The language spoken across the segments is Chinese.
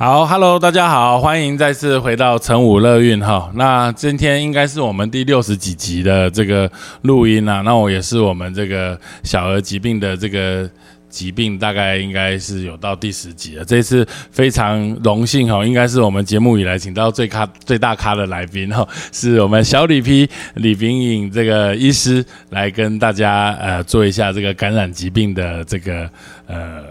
好，Hello，大家好，欢迎再次回到成武乐运哈。那今天应该是我们第六十几集的这个录音啊。那我也是我们这个小儿疾病的这个疾病，大概应该是有到第十集了。这次非常荣幸哈，应该是我们节目以来请到最咖最大咖的来宾哈，是我们小李批李炳颖这个医师来跟大家呃做一下这个感染疾病的这个呃。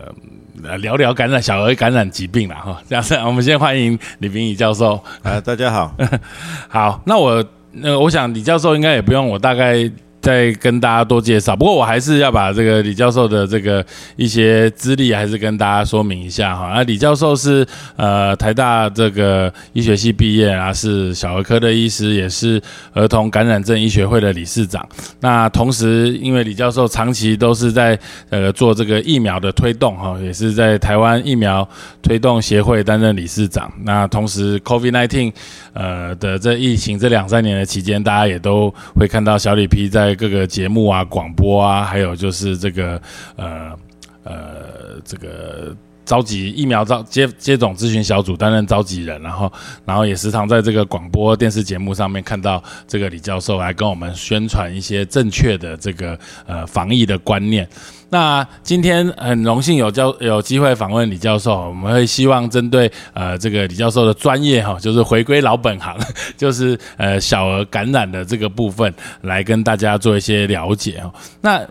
呃，聊聊感染小儿感染疾病了哈，这样子，我们先欢迎李明宇教授啊，大家好，好，那我那我想李教授应该也不用我大概。再跟大家多介绍，不过我还是要把这个李教授的这个一些资历还是跟大家说明一下哈。那李教授是呃台大这个医学系毕业啊，是小儿科的医师，也是儿童感染症医学会的理事长。那同时，因为李教授长期都是在呃做这个疫苗的推动哈，也是在台湾疫苗推动协会担任理事长。那同时，COVID-19 呃的这疫情这两三年的期间，大家也都会看到小李皮在各个节目啊、广播啊，还有就是这个呃呃这个召集疫苗召接接种咨询小组担任召集人，然后然后也时常在这个广播电视节目上面看到这个李教授来跟我们宣传一些正确的这个呃防疫的观念。那今天很荣幸有教有机会访问李教授，我们会希望针对呃这个李教授的专业哈，就是回归老本行，就是呃小儿感染的这个部分来跟大家做一些了解哦。那。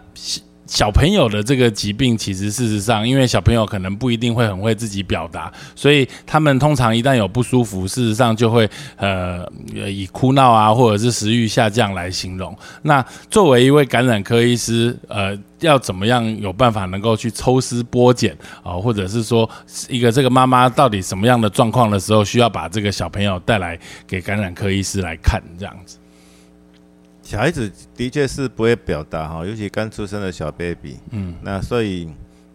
小朋友的这个疾病，其实事实上，因为小朋友可能不一定会很会自己表达，所以他们通常一旦有不舒服，事实上就会呃以哭闹啊，或者是食欲下降来形容。那作为一位感染科医师，呃，要怎么样有办法能够去抽丝剥茧啊，或者是说一个这个妈妈到底什么样的状况的时候，需要把这个小朋友带来给感染科医师来看这样子。小孩子的确是不会表达哈，尤其刚出生的小 baby，嗯，那所以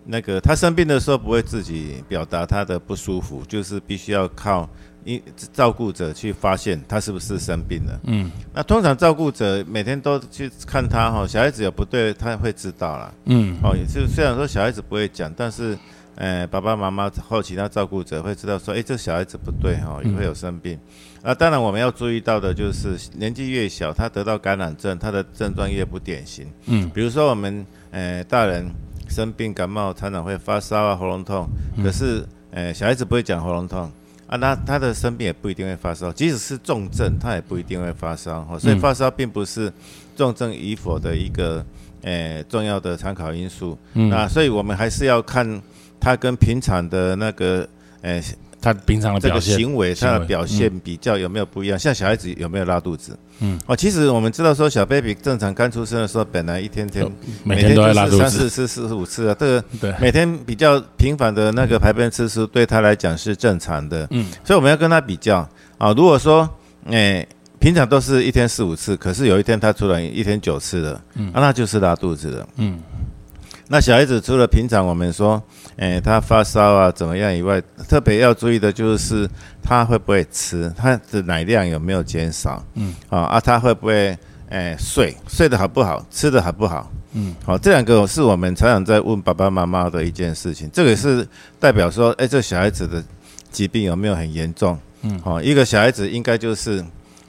那个他生病的时候不会自己表达他的不舒服，就是必须要靠一照顾者去发现他是不是生病了，嗯，那通常照顾者每天都去看他哈，小孩子有不对他会知道了，嗯，哦，也是虽然说小孩子不会讲，但是。呃，爸爸妈妈或其他照顾者会知道说，哎，这小孩子不对哈，也会有生病。啊，当然我们要注意到的就是，年纪越小，他得到感染症，他的症状越不典型。嗯，比如说我们呃大人生病感冒，常常会发烧啊、喉咙痛，可是呃小孩子不会讲喉咙痛啊，那他的生病也不一定会发烧，即使是重症，他也不一定会发烧。所以发烧并不是重症与否的一个呃重要的参考因素。嗯，那所以我们还是要看。他跟平常的那个，诶，他平常的这个行为，他的表现比较有没有不一样？像小孩子有没有拉肚子？嗯，哦，其实我们知道说，小 baby 正常刚出生的时候，本来一天天每天都要拉肚子，三四次、四五次啊，这个对，每天比较频繁的那个排便次数，对他来讲是正常的。嗯，所以我们要跟他比较啊。如果说，诶，平常都是一天四五次，可是有一天他突然一天九次了，嗯，那就是拉肚子了。嗯。那小孩子除了平常我们说，诶，他发烧啊怎么样以外，特别要注意的就是他会不会吃，他的奶量有没有减少，嗯，啊啊，他会不会诶睡，睡得好不好，吃的好不好，嗯，好，这两个是我们常常在问爸爸妈妈的一件事情，这个是代表说，诶，这小孩子的疾病有没有很严重，嗯，好，一个小孩子应该就是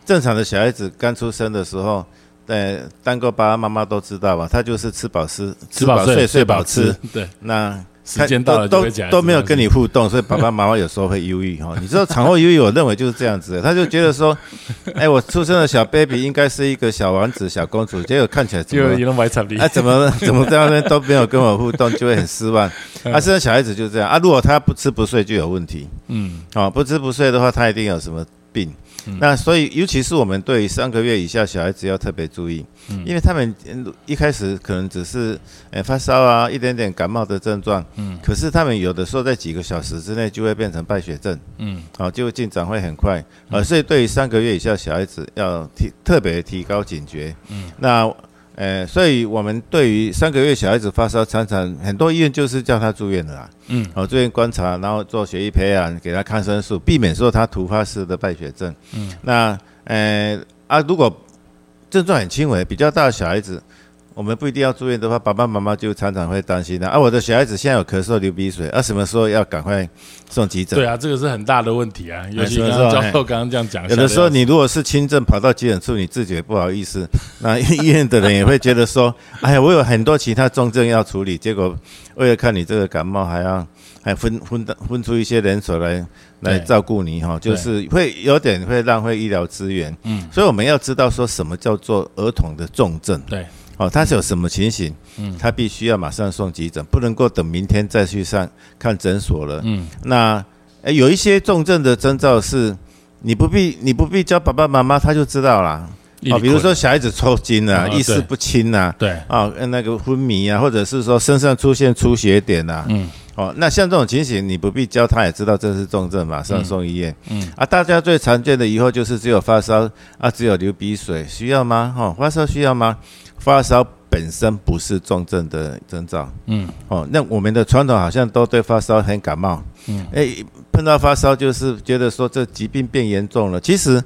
正常的小孩子刚出生的时候。对，当过爸爸妈妈都知道吧？他就是吃饱吃，吃饱睡，睡饱吃。对，那时间到了都都没有跟你互动，所以爸爸妈妈有时候会忧郁哈。你知道产后忧郁，我认为就是这样子，他就觉得说，哎，我出生的小 baby 应该是一个小王子、小公主，结果看起来怎么 啊？怎么怎么在那边都没有跟我互动，就会很失望。啊，现在小孩子就这样啊。如果他不吃不睡就有问题，嗯，哦，不吃不睡的话，他一定有什么病。那所以，尤其是我们对三个月以下小孩子要特别注意，因为他们一开始可能只是诶发烧啊，一点点感冒的症状，嗯，可是他们有的时候在几个小时之内就会变成败血症，嗯，好，就进展会很快，啊，所以对于三个月以下小孩子要提特别提高警觉，嗯，那。呃，所以我们对于三个月小孩子发烧，常常很多医院就是叫他住院的啦。嗯，哦，住院观察，然后做血液培养，给他抗生素，避免说他突发式的败血症。嗯，那呃啊，如果症状很轻微，比较大的小孩子，我们不一定要住院的话，爸爸妈妈就常常会担心的啊。我的小孩子现在有咳嗽、流鼻水，啊，什么时候要赶快送急诊？对啊，这个是很大的问题啊。尤其刚刚教授刚刚这样讲，有的时候你如果是轻症跑到急诊处，你自己也不好意思，那医院的人也会觉得说，哎呀，我有很多其他重症要处理，结果为了看你这个感冒，还要还分分分出一些人手来来照顾你哈，就是会有点会浪费医疗资源。嗯，所以我们要知道说什么叫做儿童的重症。对。哦，他是有什么情形？嗯，他必须要马上送急诊，不能够等明天再去上看诊所了。嗯，那有一些重症的征兆是，你不必你不必教爸爸妈妈，他就知道了。哦，比如说小孩子抽筋啊，意识不清啊，对，啊，那个昏迷啊，或者是说身上出现出血点啊，嗯，哦，那像这种情形，你不必教，他也知道这是重症，马上送医院。嗯，啊，大家最常见的以后就是只有发烧啊，只有流鼻水，需要吗？哈，发烧需要吗？发烧本身不是重症的征兆，嗯，哦，那我们的传统好像都对发烧很感冒，嗯，哎，碰到发烧就是觉得说这疾病变严重了。其实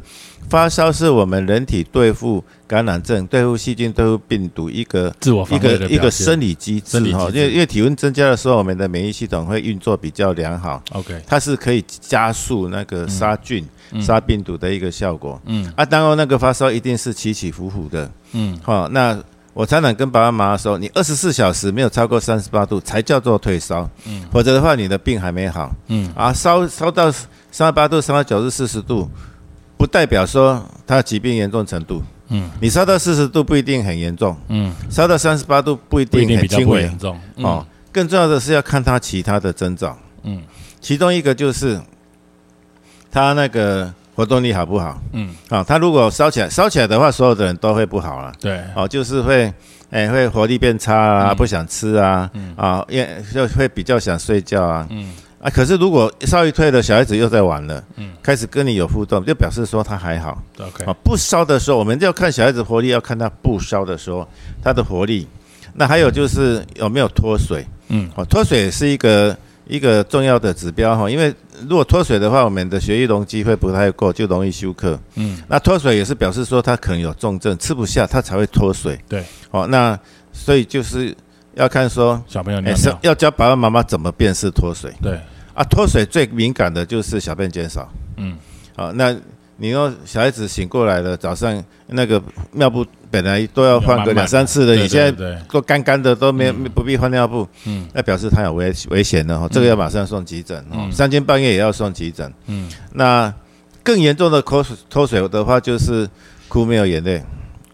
发烧是我们人体对付感染症、对付细菌、对付病毒一个自我一个一个生理机制哈，因为因为体温增加的时候，我们的免疫系统会运作比较良好，OK，它是可以加速那个杀菌、杀病毒的一个效果，嗯，啊，当然那个发烧一定是起起伏伏的。嗯，好，那我常常跟爸爸妈妈说，你二十四小时没有超过三十八度才叫做退烧，嗯，否则的话你的病还没好，嗯，啊，烧烧到三十八度、三十九度、四十度，不代表说他疾病严重程度，嗯，你烧到四十度不一定很严重，嗯，烧到三十八度不一定很轻微，严重，哦，更重要的是要看他其他的征兆，嗯，其中一个就是他那个。活动力好不好？嗯，啊，他如果烧起来，烧起来的话，所有的人都会不好了。对，哦，就是会，哎，会活力变差啊，不想吃啊，啊，也就会比较想睡觉啊。嗯，啊，可是如果烧一退了，小孩子又在玩了，嗯，开始跟你有互动，就表示说他还好。OK，啊，不烧的时候，我们就要看小孩子活力，要看他不烧的时候，他的活力。那还有就是有没有脱水？嗯，哦，脱水是一个。一个重要的指标哈，因为如果脱水的话，我们的血液容积会不太够，就容易休克。嗯，那脱水也是表示说他可能有重症，吃不下他才会脱水。对，哦，那所以就是要看说小朋友要教爸爸妈妈怎么辨识脱水。对，啊，脱水最敏感的就是小便减少。嗯，好，那。你要小孩子醒过来了，早上那个尿布本来都要换个两三次的，你现在都干干的，都没不必换尿布，嗯，那表示他有危危险了哈，这个要马上送急诊哦，三更半夜也要送急诊，嗯，那更严重的口水脱水的话，就是哭没有眼泪。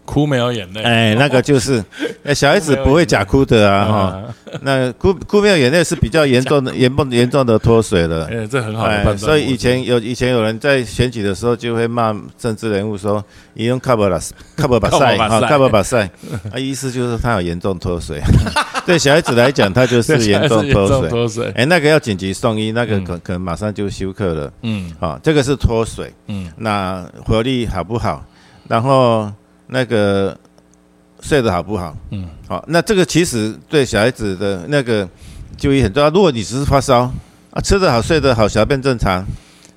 哭没有眼泪，哎，那个就是，哎，小孩子不会假哭的啊，哈，那哭哭没有眼泪是比较严重的、严重严重的脱水了，哎，这很好的判断。所以以前有以前有人在选举的时候就会骂政治人物说，你用卡布拉卡布巴塞，哈，卡布巴塞，啊，意思就是他有严重脱水。对小孩子来讲，他就是严重脱水，哎，那个要紧急送医，那个可可能马上就休克了，嗯，好，这个是脱水，嗯，那活力好不好？然后。那个睡得好不好？嗯，好，那这个其实对小孩子的那个就医很重要。如果你只是发烧啊，吃得好，睡得好，小便正常。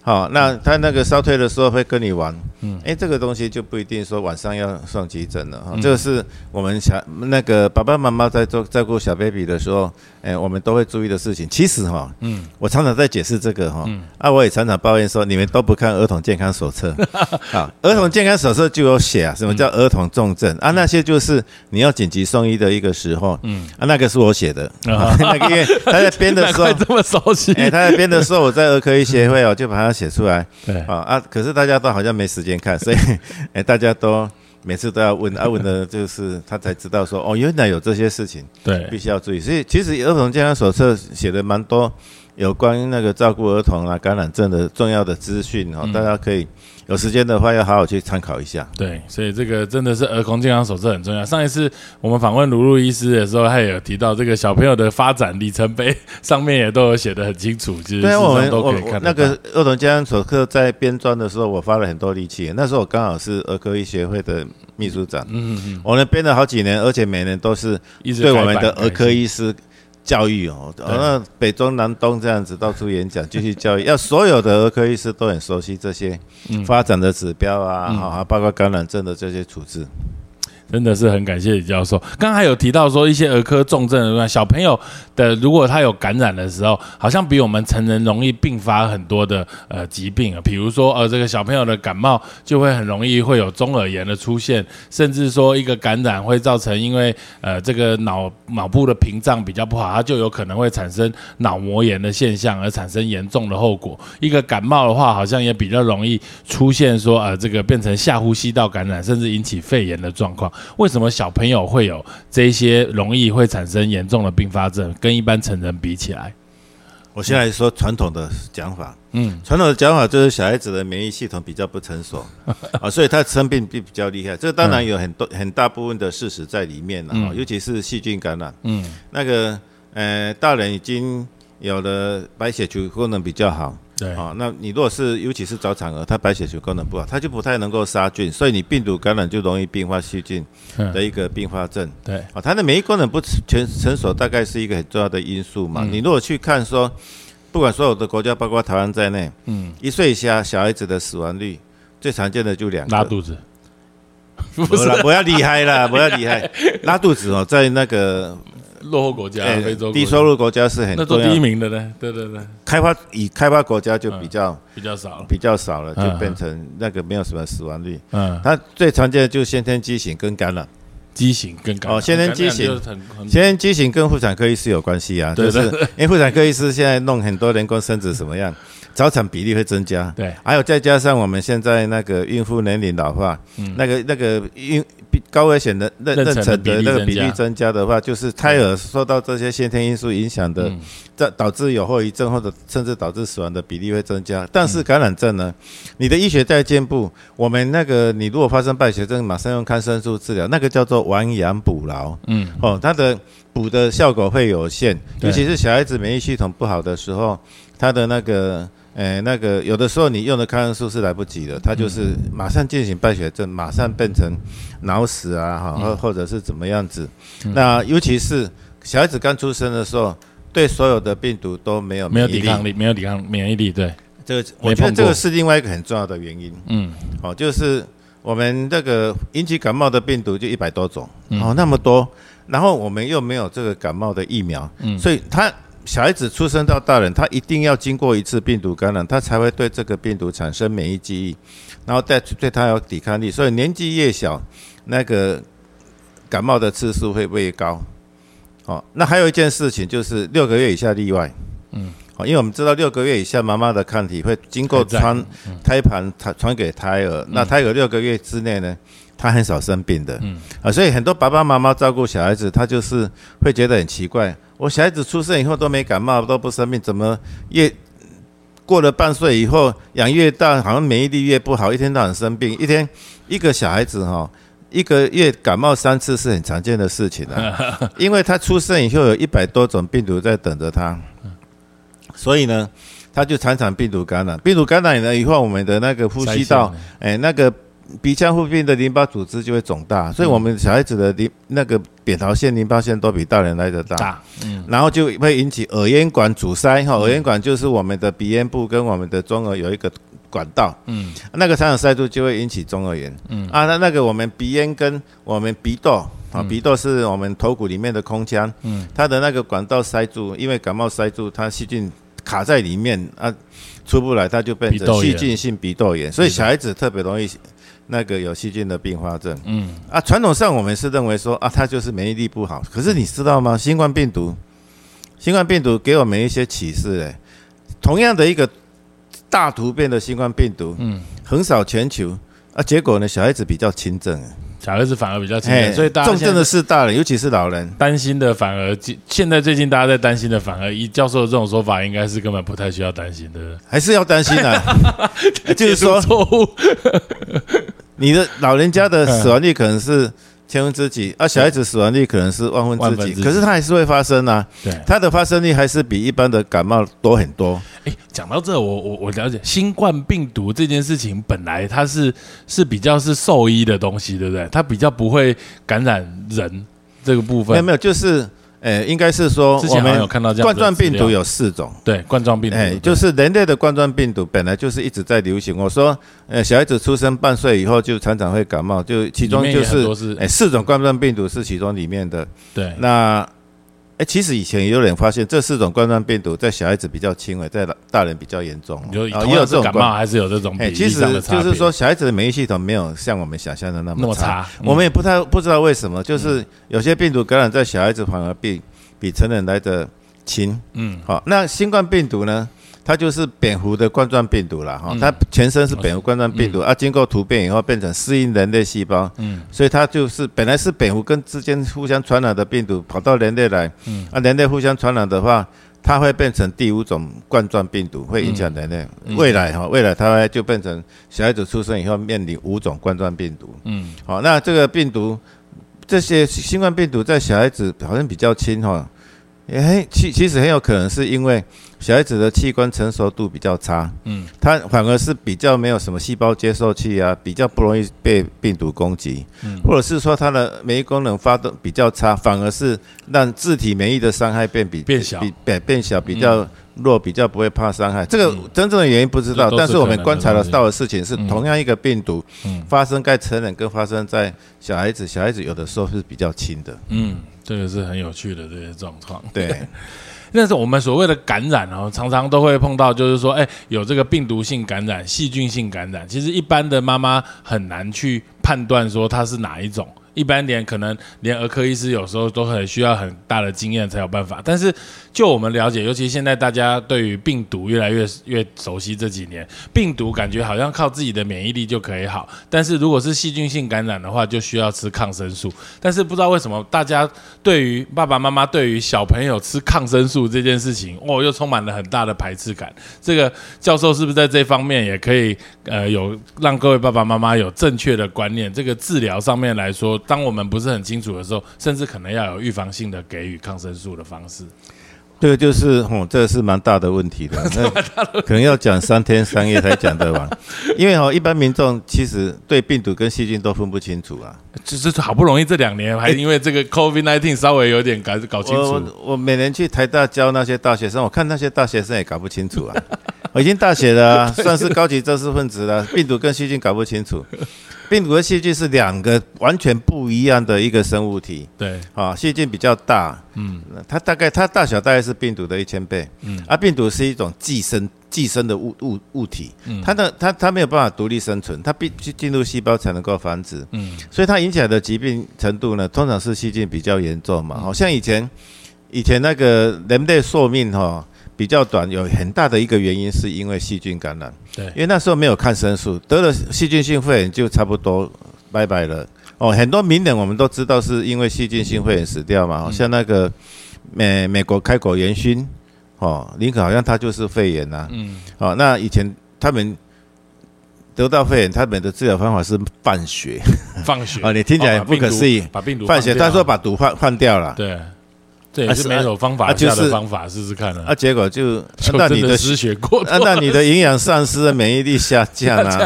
好，那他那个烧退的时候会跟你玩，嗯，哎，这个东西就不一定说晚上要送急诊了哈。这个是我们小那个爸爸妈妈在做照顾小 baby 的时候，哎，我们都会注意的事情。其实哈，嗯，我常常在解释这个哈，啊，我也常常抱怨说你们都不看儿童健康手册，啊，儿童健康手册就有写啊，什么叫儿童重症啊？那些就是你要紧急送医的一个时候，嗯，啊，那个是我写的，啊，那个因为他在编的时候这么熟悉，哎，他在编的时候我在儿科医协会哦，就把它。写出来，对啊啊！可是大家都好像没时间看，所以 哎，大家都每次都要问啊问的，就是他才知道说哦，原来有这些事情，对，必须要注意。所以其实儿童健康手册写的蛮多，有关于那个照顾儿童啊感染症的重要的资讯哦，大家可以。有时间的话，要好好去参考一下。对，所以这个真的是儿童健康手册很重要。上一次我们访问卢露医师的时候，他也有提到这个小朋友的发展里程碑，上面也都有写的很清楚。其实我们都可以看。那个儿童健康手册在编撰的时候，我花了很多力气。那时候我刚好是儿科医学会的秘书长，嗯嗯，我呢编了好几年，而且每年都是对我们的儿科医师。教育哦，那北中南东这样子到处演讲，继续教育，要所有的儿科医师都很熟悉这些发展的指标啊，好，包括感染症的这些处置。真的是很感谢李教授。刚刚还有提到说一些儿科重症的小朋友的，如果他有感染的时候，好像比我们成人容易并发很多的呃疾病啊，比如说呃这个小朋友的感冒就会很容易会有中耳炎的出现，甚至说一个感染会造成因为呃这个脑脑部的屏障比较不好，它就有可能会产生脑膜炎的现象，而产生严重的后果。一个感冒的话，好像也比较容易出现说呃这个变成下呼吸道感染，甚至引起肺炎的状况。为什么小朋友会有这些容易会产生严重的并发症，跟一般成人比起来？我现在说传统的讲法，嗯，传统的讲法就是小孩子的免疫系统比较不成熟啊，所以他生病比比较厉害。这当然有很多很大部分的事实在里面了，尤其是细菌感染，嗯，那个呃，大人已经有了白血球功能比较好。对啊，那你如果是尤其是早产儿，他白血球功能不好，他就不太能够杀菌，所以你病毒感染就容易并发细菌的一个并发症。对啊，他的免疫功能不全成熟，大概是一个很重要的因素嘛。你如果去看说，不管所有的国家，包括台湾在内，嗯，一岁以下小孩子的死亡率最常见的就两个，拉肚子。不要厉害了，不要厉害，拉肚子哦，在那个。落后国家、非洲低收入国家是很那做第一名的呢？对对对，开发以开发国家就比较比较少，比较少了，就变成那个没有什么死亡率。嗯，它最常见的就先天畸形跟感染，畸形跟感染。哦，先天畸形，先天畸形跟妇产科医师有关系啊，就是因为妇产科医师现在弄很多人工生殖什么样。早产比例会增加，对，还有再加上我们现在那个孕妇年龄老化，嗯，那个那个孕高危险的妊妊娠的那个比例增加的话，就是胎儿受到这些先天因素影响的，这导致有后遗症或者甚至导致死亡的比例会增加。但是感染症呢，你的医学在进步，我们那个你如果发生败血症，马上用抗生素治疗，那个叫做亡羊补牢，嗯，哦，它的补的效果会有限，尤其是小孩子免疫系统不好的时候，他的那个。诶，那个有的时候你用的抗生素是来不及的，它就是马上进行败血症，马上变成脑死啊，哈，或或者是怎么样子。那尤其是小孩子刚出生的时候，对所有的病毒都没有没有抵抗力，没有抵抗免疫力，对，这个我觉得这个是另外一个很重要的原因。嗯，哦，就是我们这个引起感冒的病毒就一百多种，哦，那么多，然后我们又没有这个感冒的疫苗，嗯，所以它。小孩子出生到大人，他一定要经过一次病毒感染，他才会对这个病毒产生免疫记忆，然后再对他有抵抗力。所以年纪越小，那个感冒的次数会越高。哦，那还有一件事情就是六个月以下例外。嗯，好，因为我们知道六个月以下妈妈的抗体会经过穿胎盘传传给胎儿，那胎儿六个月之内呢？他很少生病的，嗯。啊，所以很多爸爸妈妈照顾小孩子，他就是会觉得很奇怪，我小孩子出生以后都没感冒，都不生病，怎么越过了半岁以后养越大，好像免疫力越不好，一天到晚生病，一天一个小孩子哈，一个月感冒三次是很常见的事情啊，因为他出生以后有一百多种病毒在等着他，所以呢，他就常常病毒感染，病毒感染了以后，我们的那个呼吸道，哎，那个。鼻腔附近的淋巴组织就会肿大，所以我们小孩子的淋那个扁桃腺、淋巴腺都比大人来的大，嗯，然后就会引起耳咽管阻塞哈。耳咽管就是我们的鼻咽部跟我们的中耳有一个管道，嗯，那个常常塞住就会引起中耳炎，嗯。啊，那那个我们鼻咽跟我们鼻窦啊，鼻窦是我们头骨里面的空腔，嗯，它的那个管道塞住，因为感冒塞住，它细菌卡在里面啊，出不来，它就变成细菌性鼻窦炎，所以小孩子特别容易。那个有细菌的并发症，嗯。啊，传统上我们是认为说啊，它就是免疫力不好。可是你知道吗？新冠病毒，新冠病毒给我们一些启示，哎，同样的一个大突变的新冠病毒，嗯，横扫全球啊，结果呢，小孩子比较轻症。小孩子反而比较轻，所以大重症的是大人，尤其是老人。担心的反而，现在最近大家在担心的反而，以教授的这种说法，应该是根本不太需要担心的，还是要担心的，就是说错误，你的老人家的死亡率可能是。千分之几，而小孩子死亡率可能是万分之几，可是它还是会发生啊。对，它的发生率还是比一般的感冒多很多。哎，讲到这，我我我了解，新冠病毒这件事情本来它是是比较是兽医的东西，对不对？它比较不会感染人这个部分。没有没有，就是呃，应该是说我们有看到这样冠状病毒有四种。对冠状病毒，哎，就是人类的冠状病毒本来就是一直在流行。我说，呃，小孩子出生半岁以后就常常会感冒，就其中就是是，哎，四种冠状病毒是其中里面的。对那，哎，其实以前也有人发现这四种冠状病毒在小孩子比较轻微，在大大人比较严重。你就啊也有这种。感冒还是有这种比哎，例其实上的差别，就是说，小孩子的免疫系统没有像我们想象的那么差。我们也不太不知道为什么，就是有些病毒感染在小孩子反而比比成人来的轻。嗯好，那新冠病毒呢？它就是蝙蝠的冠状病毒啦，哈、嗯。它全身是蝙蝠冠状病毒、啊，经过突变以后变成适应人类细胞，嗯。所以它就是本来是蝙蝠跟之间互相传染的病毒，跑到人类来，嗯。啊，人类互相传染的话，它会变成第五种冠状病毒，会影响人类。嗯。未来哈，未来它就变成小孩子出生以后面临五种冠状病毒。嗯。好，那这个病毒，这些新冠病毒在小孩子好像比较轻哈，哎，其其实很有可能是因为小孩子的器官成熟度比较差，嗯。他反而是比较没有什么细胞接受器啊，比较不容易被病毒攻击，嗯。或者是说他的免疫功能发动比较差，反而是让自体免疫的伤害变比变小。比变变小，比较弱，比较不会怕伤害。这个嗯。真正的原因不知道，但是我们观察得到的事情是，嗯。同样一个病毒嗯。发生在成人跟发生在小孩子，小孩子有的时候是比较轻的。嗯，这个是很有趣的这些状况。对，那是我们所谓的感染哦，常常都会碰到，就是说，哎，有这个病毒性感染、细菌性感染，其实一般的妈妈很难去判断说它是哪一种。一般连可能连儿科医师有时候都很需要很大的经验才有办法。但是就我们了解，尤其现在大家对于病毒越来越越熟悉，这几年病毒感觉好像靠自己的免疫力就可以好，但是如果是细菌性感染的话，就需要吃抗生素。但是不知道为什么大家对于爸爸妈妈对于小朋友吃抗生素这件事情，哦，又充满了很大的排斥感。这个教授是不是在这方面也可以呃有让各位爸爸妈妈有正确的观念？这个治疗上面来说，当我们不是很清楚的时候，甚至可能要有预防性的给予抗生素的方式。这个就是，哦，这个是蛮大的问题的，那可能要讲三天三夜才讲得完，因为哦，一般民众其实对病毒跟细菌都分不清楚啊。就是好不容易这两年，还因为这个 COVID nineteen 稍微有点搞搞清楚。我我每年去台大教那些大学生，我看那些大学生也搞不清楚啊。我已经大学了、啊，算是高级知识分子了。病毒跟细菌搞不清楚，病毒和细菌是两个完全不一样的一个生物体。对，啊。细菌比较大，嗯。它大概它大小大概是病毒的一千倍，嗯。啊，病毒是一种寄生寄生的物物物体，嗯。它的它它没有办法独立生存，它必须进入细胞才能够繁殖，嗯。所以它引起来的疾病程度呢，通常是细菌比较严重嘛。好、像以前以前那个人类寿命哈、比较短，有很大的一个原因是因为细菌感染，对。因为那时候没有抗生素，得了细菌性肺炎就差不多拜拜了。哦，很多名人我们都知道是因为细菌性肺炎死掉嘛，好像那个美美国开国元勋，哦，林肯好像他就是肺炎呐、嗯。哦，那以前他们得到肺炎，他们的治疗方法是放血。放血。哦，你听起来哦不可思议。把病毒放血，掉。他说把毒换换掉了，对，这也是没有方法啊就的方法，试试看啊，啊。结果就就那你的失血过啊，多，那你的营养丧失，免疫力下 降啊。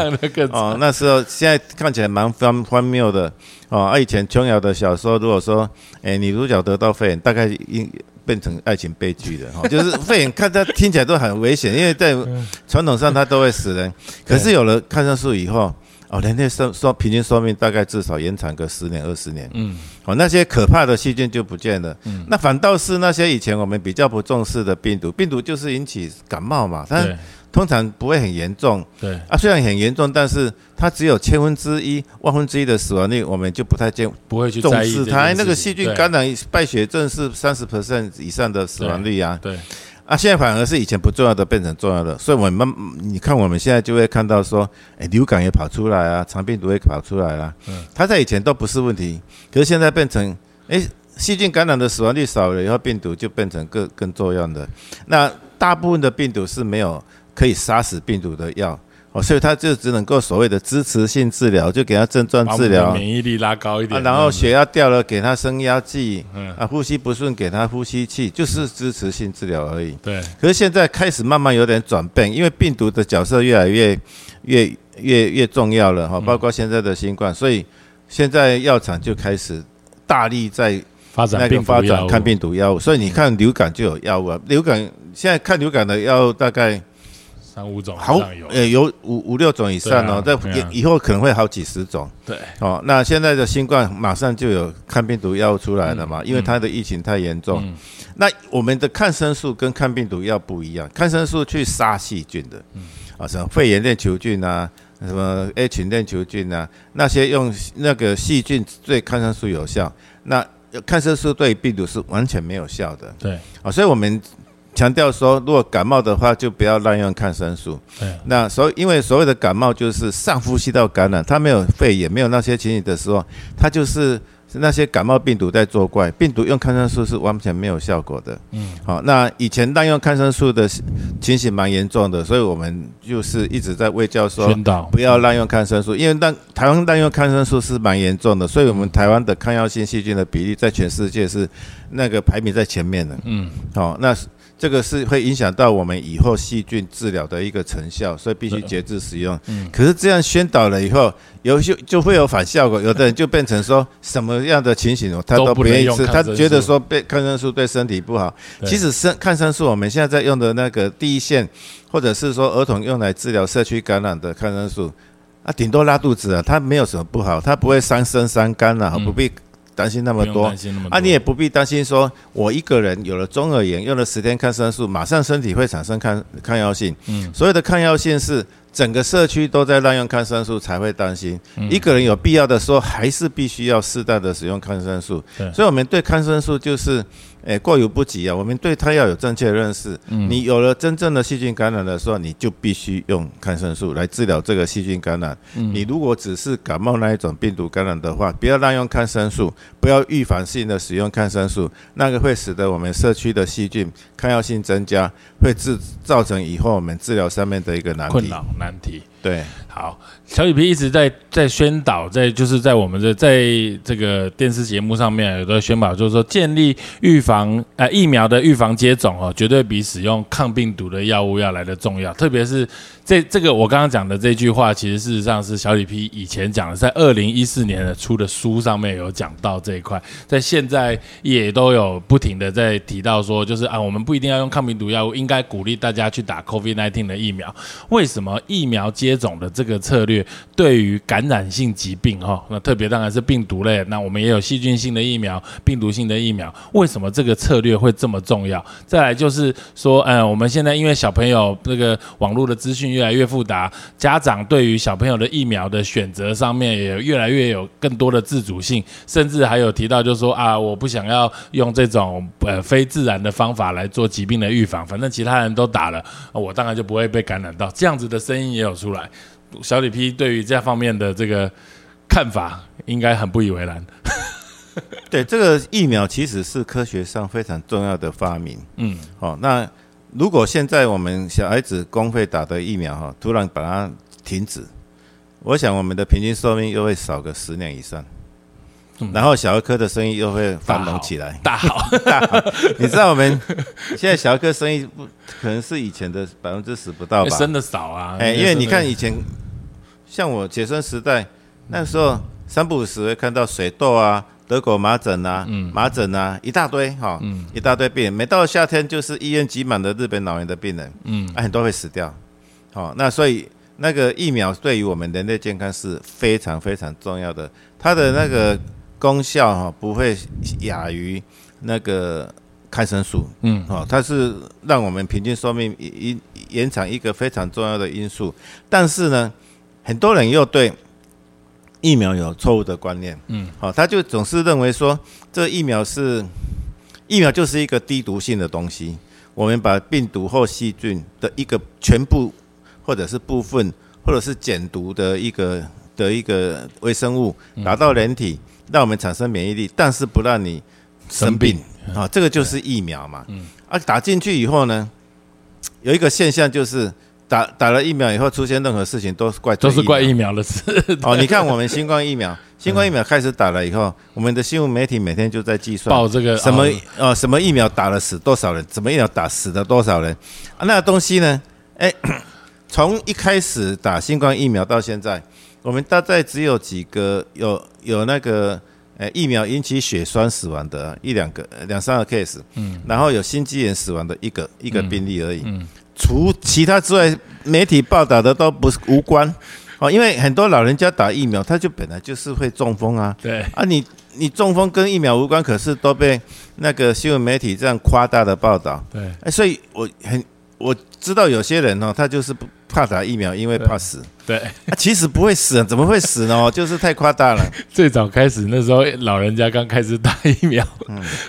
哦，。那时候现在看起来蛮荒荒谬的哦。啊，以前琼瑶的小说，如果说，哎，女主角得到肺炎，大概应变成爱情悲剧的哈、哦，就是 肺炎，看它听起来都很危险，因为在传统上它都会死人。可是有了抗生素以后，哦，人类寿寿平均寿命大概至少延长个十年二十年。嗯哦，那些可怕的细菌就不见了。嗯那反倒是那些以前我们比较不重视的病毒，病毒就是引起感冒嘛，它对通常不会很严重对啊。虽然很严重，但是它只有千分之一、万分之一的死亡率，我们就不太见不会去重视它。那个细菌感染败血症是三十 percent 以上的死亡率啊。对啊，现在反而是以前不重要的变成重要的，所以我们你看我们现在就会看到说，哎，流感也跑出来啊，肠病毒也跑出来了，嗯它在以前都不是问题，可是现在变成，哎，细菌感染的死亡率少了以后，病毒就变成更更重要的。那大部分的病毒是没有可以杀死病毒的药。哦，所以他就只能够所谓的支持性治疗，就给他症状治疗，免疫力拉高一啊，点，然后血压掉了给他升压剂，嗯。啊，呼吸不顺给他呼吸器，就是支持性治疗而已。对。可是现在开始慢慢有点转变，因为病毒的角色越来越越越越重要了哈，嗯。包括现在的新冠，所以现在药厂就开始大力在发展那个发展抗病病毒药物，所以你看流感就有药物啊。流感现在看流感的药大概三五种好呃有五五六种以上哦，在以以后可能会好几十种。对，哦。那现在的新冠马上就有抗病毒药物出来了嘛，因为它的疫情太严重。嗯。那我们的抗生素跟抗病毒药不一样，抗生素去杀细菌的，嗯。啊，什么肺炎链球菌啊，什么 A 群链球菌啊，那些用那个细菌对抗生素有效，那抗生素对病毒是完全没有效的。对。啊，所以我们强调说，如果感冒的话，就不要滥用抗生素。对那所因为所谓的感冒就是上呼吸道感染，它没有肺炎，没有那些情形的时候，它就是是那些感冒病毒在作怪，病毒用抗生素是完全没有效果的。嗯，好，那以前滥用抗生素的情形蛮严重的，所以我们就是一直在为教说不要滥用抗生素，因为滥台湾滥用抗生素是蛮严重的，所以我们台湾的抗药性细菌的比例在全世界是那个排名在前面的。嗯好、那这个是会影响到我们以后细菌治疗的一个成效，所以必须节制使用。嗯可是这样宣导了以后，有些就会有反效果，有的人就变成说什么样的情形哦，他都都不愿意吃，他觉得说被抗生素对身体不好。其实生抗生素我们现在在用的那个第一线，或者是说儿童用来治疗社区感染的抗生素，啊，顶多拉肚子啊，它没有什么不好，它不会伤身伤肝啊，嗯不必担心那么多。啊，你也不必担心说，我一个人有了中耳炎，用了十天抗生素，马上身体会产生抗抗药性。嗯所有的抗药性是整个社区都在滥用抗生素才会担心。嗯一个人有必要的时候，还是必须要适当的使用抗生素。所以，我们对抗生素就是，诶、过犹不及啊。我们对它要有正确的认识。嗯你有了真正的细菌感染的时候，你就必须用抗生素来治疗这个细菌感染。嗯你如果只是感冒那一种病毒感染的话，不要滥用抗生素，不要预防性的使用抗生素，那个会使得我们社区的细菌抗药性增加，会制造成以后我们治疗上面的一个难题。困扰难题。对，好，小雨皮一直在在宣导，在就是在我们的在这个电视节目上面有在宣导，就是说建立预防呃疫苗的预防接种哦，绝对比使用抗病毒的药物要来的重要。特别是这这个我刚刚讲的这句话，其实事实上是小李皮以前讲的，在二零一四年的出的书上面有讲到这一块，在现在也都有不停的在提到说，就是啊，我们不一定要用抗病毒药物，应该鼓励大家去打 COVID-19 的疫苗。为什么疫苗接种的这个策略对于感染性疾病哈，那特别当然是病毒类，那我们也有细菌性的疫苗、病毒性的疫苗，为什么这个策略会这么重要？再来就是说，嗯，我们现在因为小朋友这个网络的资讯越来越复杂，家长对于小朋友的疫苗的选择上面也越来越有更多的自主性，甚至还有提到就是说啊，我不想要用这种呃非自然的方法来做疾病的预防，反正其他人都打了，啊我当然就不会被感染到。这样子的声音也有出来。小李 P 对于这方面的这个看法，应该很不以为然。对，这个疫苗其实是科学上非常重要的发明。嗯，哦，那如果现在我们小孩子公费打的疫苗哈，突然把它停止，我想我们的平均寿命又会少个十年以上。嗯然后小儿科的生意又会繁荣起来。大好，大好 你知道我们 现在小儿科生意不可能是以前的百分之十不到吧？生的少啊。哎，因为你看以前，像我学生时代，那时候三不五时会看到水痘啊、德国麻疹啊、嗯麻疹啊，一大堆哈，嗯一大堆病人。每到夏天就是医院挤满了日本脑炎的病人，嗯啊，很多会死掉。好、那所以那个疫苗对于我们人类健康是非常非常重要的，它的那个功效哈、不会亚于那个抗生素。嗯哦，它是让我们平均寿命延延长一个非常重要的因素。但是呢，很多人又对疫苗有错误的观念，嗯，好、他就总是认为说这疫苗是疫苗就是一个低毒性的东西，我们把病毒或细菌的一个全部或者是部分或者是减毒的一个的一个微生物打到人体，让我们产生免疫力，但是不让你生病啊、这个就是疫苗嘛。嗯啊，打进去以后呢，有一个现象就是打打了疫苗以后出现任何事情都是怪都是怪疫疫苗的事。苗哦。你看我们新冠疫苗，新冠疫苗开始打了以后，我们的新闻媒体每天就在计算报这个什么哦呃什么疫苗打了死多少人，什么疫苗打死了多少人啊？那个东西呢？哎，从一开始打新冠疫苗到现在，我们大概只有几个有有那个呃，疫苗引起血栓死亡的一两个、两三个 case，嗯，然后有心肌炎死亡的一个一个病例而已，嗯，除其他之外，媒体报道的都不是无关，哦，因为很多老人家打疫苗，他就本来就是会中风啊，对，啊，你你中风跟疫苗无关，可是都被那个新闻媒体这样夸大的报道，对，哎，所以我很我知道有些人哦，他就是不怕打疫苗，因为怕死。对，啊，其实不会死，怎么会死呢？就是太夸大了。最早开始那时候，老人家刚开始打疫苗，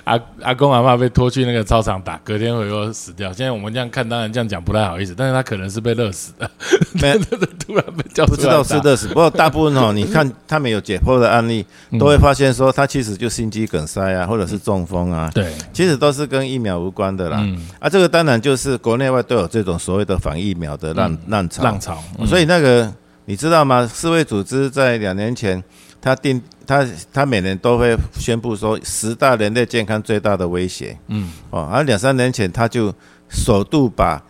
阿阿公阿妈被拖去那个操场打，隔天会又死掉。现在我们这样看，当然这样讲不太好意思，但是他可能是被热死的，没 突然被叫不知道是热死。不过大部分哦，你看他们有解剖的案例，都会发现说他其实就心肌梗塞啊，或者是中风啊。对，其实都是跟疫苗无关的啦。啊，这个当然就是国内外都有这种所谓的反疫苗的浪浪潮，浪潮。所以那个。你知道吗？世卫组织在两年前，他定他他每年都会宣布说十大人类健康最大的威胁。嗯，哦，而两三年前他就首度把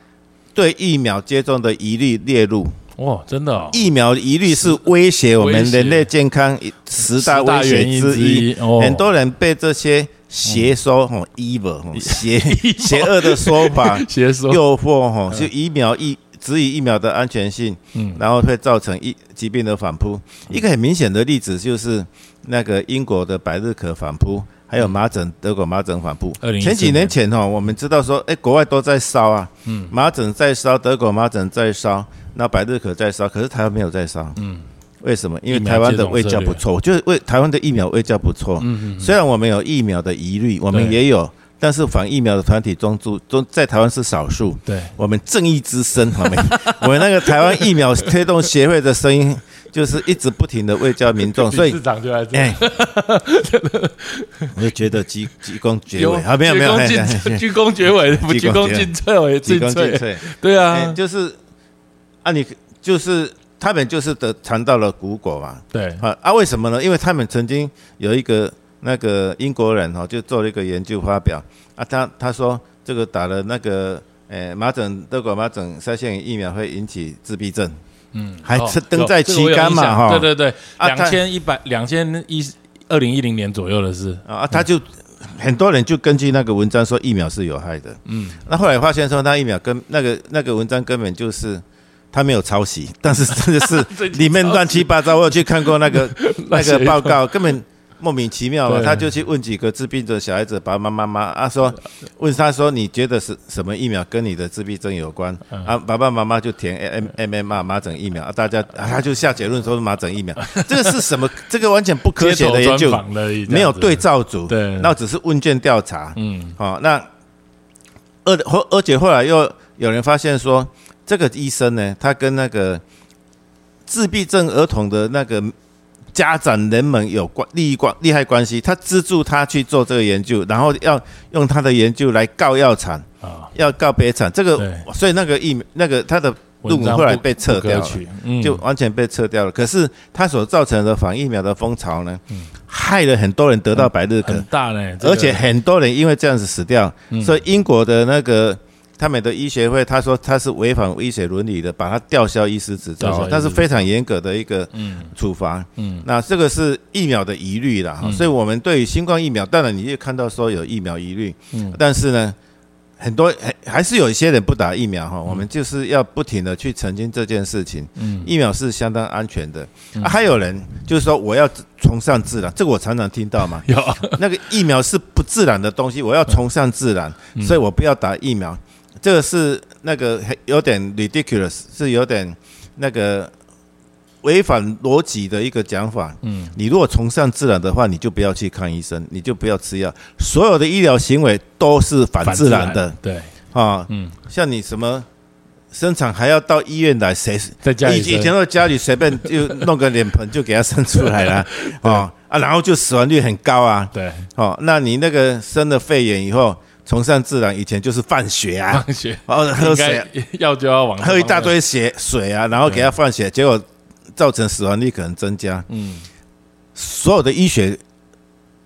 对疫苗接种的疑虑列入。哇，真的！疫苗疑虑是威胁我们人类健康十大威胁之一。很多人被这些邪说哈，evil 邪 邪恶的说法 邪说诱惑哈，就疫苗疫。质疑疫苗的安全性，嗯，然后会造成疫疾病的反扑。一个很明显的例子就是那个英国的百日咳反扑，还有麻疹德国麻疹反扑。前几年前哈，我们知道说，哎，国外都在烧啊，嗯，麻疹在烧，德国麻疹在烧，那百日咳在烧，可是台湾没有在烧，嗯，为什么？因为台湾的卫教不错，就是为台湾的疫苗卫教不错，嗯嗯，虽然我们有疫苗的疑虑，我们也有。但是反疫苗的团体中，中中在台湾是少数。对，我们正义之声，我们 我们那个台湾疫苗推动协会的声音，就是一直不停的为教民众。所以市长就来这。我就觉得鞠鞠躬绝尾啊，没有没有，鞠躬绝尾，不鞠躬尽瘁，我鞠躬尽瘁。对啊，就是啊，你就是他们就是得尝到了苦果嘛。对啊啊，为什么呢？因为他们曾经有一个。那个英国人哈就做了一个研究发表。啊，他他说这个打了那个诶麻疹德国麻疹腮腺炎疫苗会引起自闭症，嗯，还是登在期刊嘛哈，对对对，两千一百两千一二零一零年左右的事啊，他就很多人就根据那个文章说疫苗是有害的，嗯，那后来发现说那疫苗跟那个那个文章根本就是他没有抄袭，但是真的是 里面乱七八糟，我有去看过那个 那个报告根本。莫名其妙了，他就去问几个自闭症小孩子爸爸妈妈啊，说问他说你觉得是什么疫苗跟你的自闭症有关？啊？爸爸妈妈就填 M M M 麻疹疫苗，大家他就下结论说是麻疹疫苗，这个是什么？这个完全不科学的研究，没有对照组，对，那只是问卷调查，嗯，好，那而后而且后来又有人发现说，这个医生呢，他跟那个自闭症儿童的那个。家长人们有关利益关利害关系，他资助他去做这个研究，然后要用他的研究来告药厂啊，要告别厂。这个所以那个疫那个他的论文后来被撤掉了，就完全被撤掉了。可是他所造成的反疫苗的风潮呢，害了很多人得到百日咳，很大呢，而且很多人因为这样子死掉。所以英国的那个。他们的医学会他说他是违反医学伦理的，把他吊销医师执照，他是非常严格的一个处罚。嗯，那这个是疫苗的疑虑了哈，所以我们对于新冠疫苗，当然你也看到说有疫苗疑虑，嗯，但是呢，很多还还是有一些人不打疫苗哈，我们就是要不停的去澄清这件事情。嗯，疫苗是相当安全的。还有人就是说我要崇尚自然，这个我常常听到嘛，有。那个疫苗是不自然的东西，我要崇尚自然，所以我不要打疫苗。这个是那个有点 ridiculous，是有点那个违反逻辑的一个讲法。嗯，你如果崇尚自然的话，你就不要去看医生，你就不要吃药。所有的医疗行为都是反自然的。对，啊，嗯，像你什么生产还要到医院来，谁在家里？以前在家里随便就弄个脸盆就给他生出来了，啊啊，然后就死亡率很高啊。对，哦，那你那个生了肺炎以后。崇尚自然，以前就是放血啊，放血，然后喝水，药就要往喝一大堆血水啊，然后给他放血，结果造成死亡率可能增加。嗯，所有的医学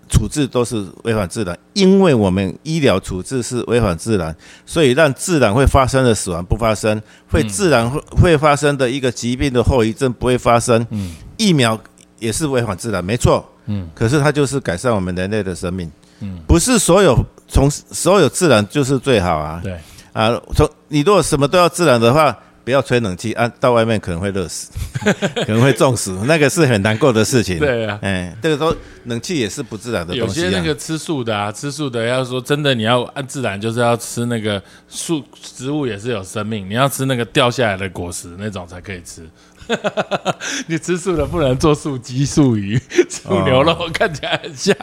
处置都是违反自然，因为我们医疗处置是违反自然，所以让自然会发生的死亡不发生，会自然会会发生的一个疾病的后遗症不会发生。嗯，疫苗也是违反自然，没错。嗯，可是它就是改善我们人类的生命，嗯，不是所有从所有自然就是最好啊，对，啊，从你如果什么都要自然的话。不要吹冷气啊！到外面可能会热死，可能会中暑，那个是很难过的事情。对啊，哎，这个时候冷气也是不自然的东西。有些那个吃素的啊，吃素的要说真的，你要按自然，就是要吃那个树植物也是有生命，你要吃那个掉下来的果实那种才可以吃。你吃素的不能做素鸡、素鱼、素牛肉，看起来很像。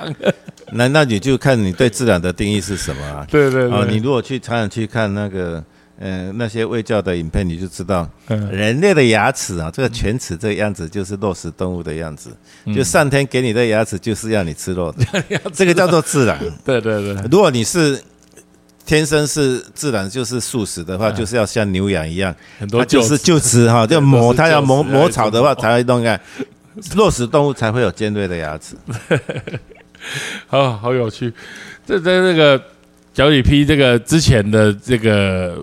那那你就看你对自然的定义是什么啊？对对对，你如果去常常去看那个。嗯，那些卫教的影片，你就知道，人类的牙齿啊，这个犬齿这个样子，就是肉食动物的样子。就上天给你的牙齿，就是要你吃肉的，这个叫做自然。对对对。如果你是天生是自然就是素食的话，就是要像牛羊一样，很多就是就吃哈，就磨，它要磨磨草的话才会动啊。肉 食动物才会有尖锐的牙齿。好好有趣，这在这个。小李批这个之前的这个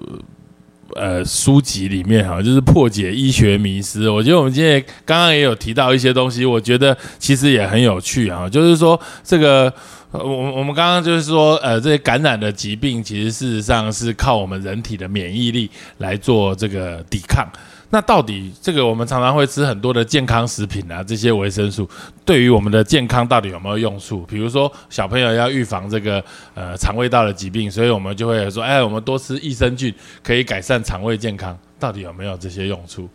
呃书籍里面哈，就是破解医学迷思。我觉得我们今天刚刚也有提到一些东西，我觉得其实也很有趣啊。就是说这个我我们刚刚就是说呃这些感染的疾病，其实事实上是靠我们人体的免疫力来做这个抵抗。那到底这个我们常常会吃很多的健康食品啊，这些维生素对于我们的健康到底有没有用处？比如说小朋友要预防这个呃肠胃道的疾病，所以我们就会说，哎，我们多吃益生菌可以改善肠胃健康，到底有没有这些用处？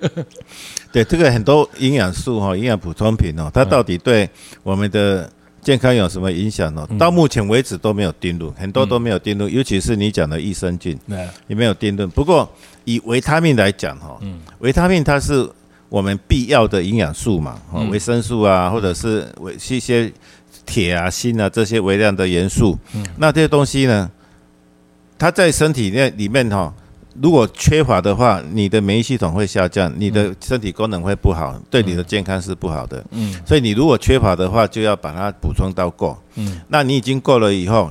对，这个很多营养素哈，营养补充品哦，它到底对我们的健康有什么影响呢？到目前为止都没有定论，很多都没有定论，尤其是你讲的益生菌，也没有定论。不过以维他命来讲，哈，维他命它是我们必要的营养素嘛，维生素啊，或者是维一些铁啊、锌啊这些微量的元素。那这些东西呢，它在身体内里面哈，如果缺乏的话，你的免疫系统会下降，你的身体功能会不好，对你的健康是不好的。嗯，所以你如果缺乏的话，就要把它补充到够。嗯，那你已经够了以后。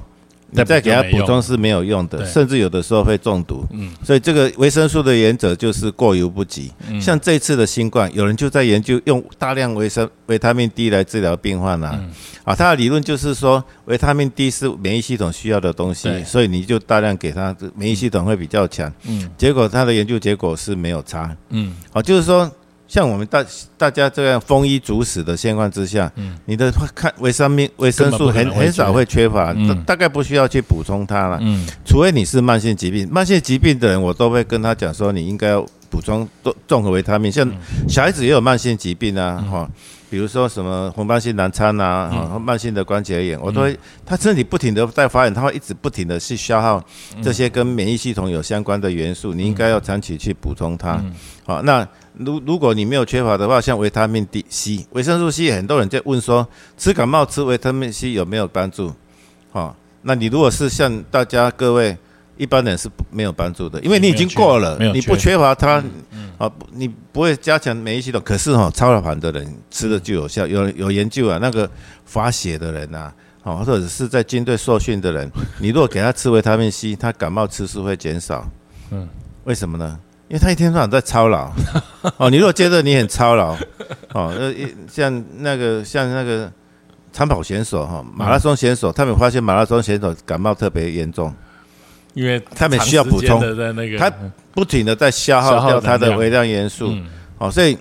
你再给他补充是没有用的，甚至有的时候会中毒。嗯，所以这个维生素的原则就是过犹不及。像这次的新冠，有人就在研究用大量维生维他命 D 来治疗病患啊。啊，他的理论就是说，维他命 D 是免疫系统需要的东西，所以你就大量给他，免疫系统会比较强。嗯，结果他的研究结果是没有差。嗯，好，就是说。像我们大大家这样丰衣足食的现况之下，嗯，你的看维生命维生素很很少会缺乏，大概不需要去补充它了，嗯，除非你是慢性疾病，慢性疾病的人我都会跟他讲说，你应该要补充综综合维他命，像小孩子也有慢性疾病啊，哈。比如说什么红斑性狼疮啊，慢性的关节炎，我都会，他身体不停的在发炎，他会一直不停的去消耗这些跟免疫系统有相关的元素，你应该要长期去补充它。好，那如如果你没有缺乏的话，像维他命 D、C、维生素 C，很多人在问说，吃感冒吃维他命 C 有没有帮助？哦，那你如果是像大家各位。一般人是没有帮助的，因为你已经过了，你不缺乏它，啊，你不会加强免疫系统。可是哈，超了盘的人吃了就有效，有有研究啊，那个发血的人呐，哦，或者是在军队受训的人，你如果给他吃维他命 C，他感冒次数会减少。嗯，为什么呢？因为他一天到晚在操劳。哦，你如果觉得你很操劳，哦，呃，像那个像那个长跑选手哈，马拉松选手，他们发现马拉松选手感冒特别严重。因为他们需要补充，那个他不停的在消耗掉他的微量元素，哦，所以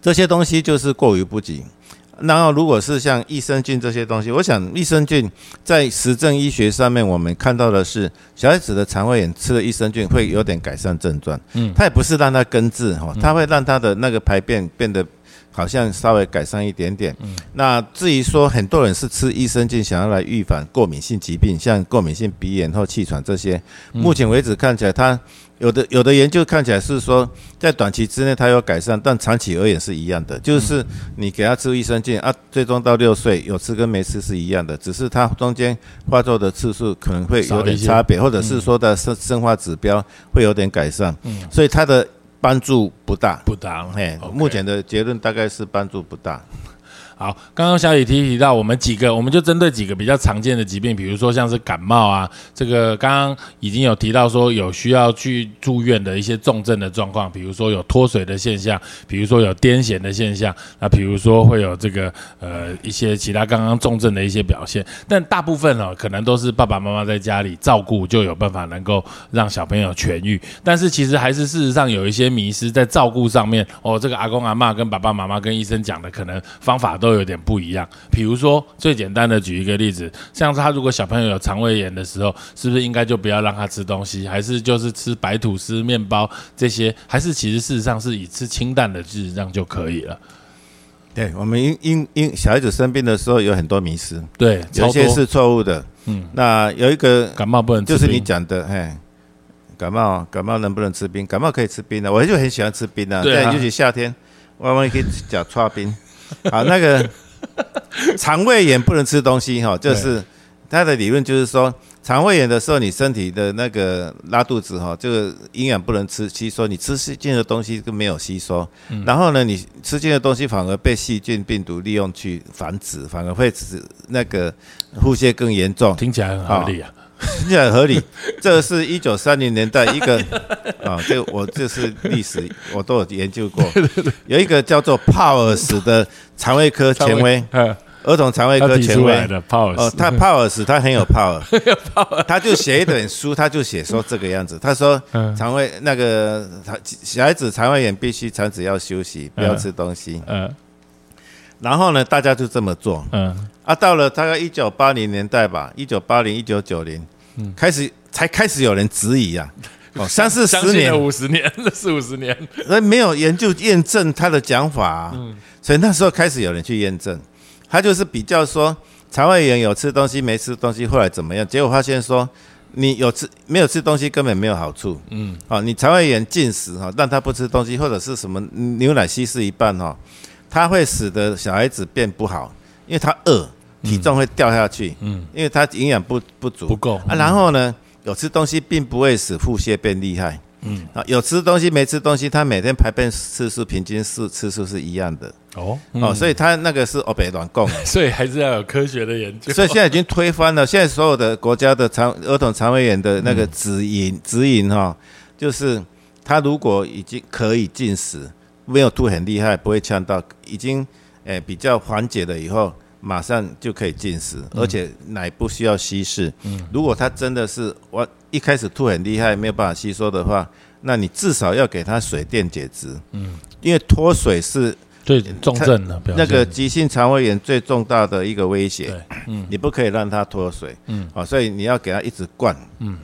这些东西就是过于不及。然后，如果是像益生菌这些东西，我想益生菌在实证医学上面，我们看到的是小孩子的肠胃炎吃了益生菌会有点改善症状，嗯，它也不是让它根治哈，它会让它的那个排便变得。好像稍微改善一点点。嗯，那至于说很多人是吃益生菌，想要来预防过敏性疾病，像过敏性鼻炎或气喘这些，目前为止看起来，它有的有的研究看起来是说，在短期之内它有改善，但长期而言是一样的，就是你给他吃益生菌啊，最终到六岁有吃跟没吃是一样的，只是它中间发作的次数可能会有点差别，或者是说的生生化指标会有点改善。嗯，所以它的。帮助不大，不大。嘿，目前的结论大概是帮助不大。好，刚刚小雨提提到我们几个，我们就针对几个比较常见的疾病，比如说像是感冒啊，这个刚刚已经有提到说有需要去住院的一些重症的状况，比如说有脱水的现象，比如说有癫痫的现象，那比如说会有这个呃一些其他刚刚重症的一些表现，但大部分哦可能都是爸爸妈妈在家里照顾就有办法能够让小朋友痊愈，但是其实还是事实上有一些迷失在照顾上面哦，这个阿公阿妈跟爸爸妈妈跟医生讲的可能方法都有点不一样，比如说最简单的举一个例子，像是他如果小朋友有肠胃炎的时候，是不是应该就不要让他吃东西，还是就是吃白吐司、面包这些，还是其实事实上是以吃清淡的日这样就可以了？对，我们因因因小孩子生病的时候有很多迷失，对，有些是错误的。嗯，那有一个感冒不能，就是你讲的，哎，感冒感冒能不能吃冰？感冒可以吃冰的，我就很喜欢吃冰的，对，尤其夏天，弯弯可以讲搓冰。好，那个 肠胃炎不能吃东西哈，就是他的理论就是说。肠胃炎的时候，你身体的那个拉肚子哈，这个营养不能吃吸收，你吃进的东西都没有吸收，然后呢，你吃进的东西反而被细菌、病毒利用去繁殖，反而会使那个腹泻更严重。听起来很合理啊，听起来合理。这个是一九三零年代一个啊，这个我这是历史，我都有研究过。有一个叫做帕尔斯的肠胃科 权威。儿童肠胃科权威的 power 哦，他 power 是他很有 power，他就写一本书，他就写说这个样子。他说肠胃那个小孩子肠胃炎必须肠子要休息，不要吃东西。嗯，然后呢，大家就这么做。嗯，啊，到了大概一九八零年代吧，一九八零一九九零，开始才开始有人质疑啊。哦，三四十年、五十年、四五十年，那没有研究验证他的讲法。嗯，所以那时候开始有人去验证。他就是比较说肠胃炎有吃东西没吃东西，后来怎么样？结果发现说你有吃没有吃东西根本没有好处。嗯，好，你肠胃炎进食哈，但他不吃东西或者是什么牛奶稀释一半哈，它会使得小孩子变不好，因为他饿，体重会掉下去。嗯，因为他营养不不足不够啊。然后呢，有吃东西并不会使腹泻变厉害。嗯啊，有吃东西没吃东西，他每天排便次数平均是次数是一样的哦哦，所以他那个是欧北软供，所以还是要有科学的研究。所以现在已经推翻了，现在所有的国家的肠儿童肠胃炎的那个指引指引哈，就是他如果已经可以进食，没有吐很厉害，不会呛到，已经诶比较缓解了以后，马上就可以进食，而且奶不需要稀释。嗯，如果他真的是我。一开始吐很厉害，没有办法吸收的话，那你至少要给他水电解质。嗯，因为脱水是最重症的，那个急性肠胃炎最重大的一个威胁。嗯，你不可以让他脱水。嗯，好，所以你要给他一直灌。嗯，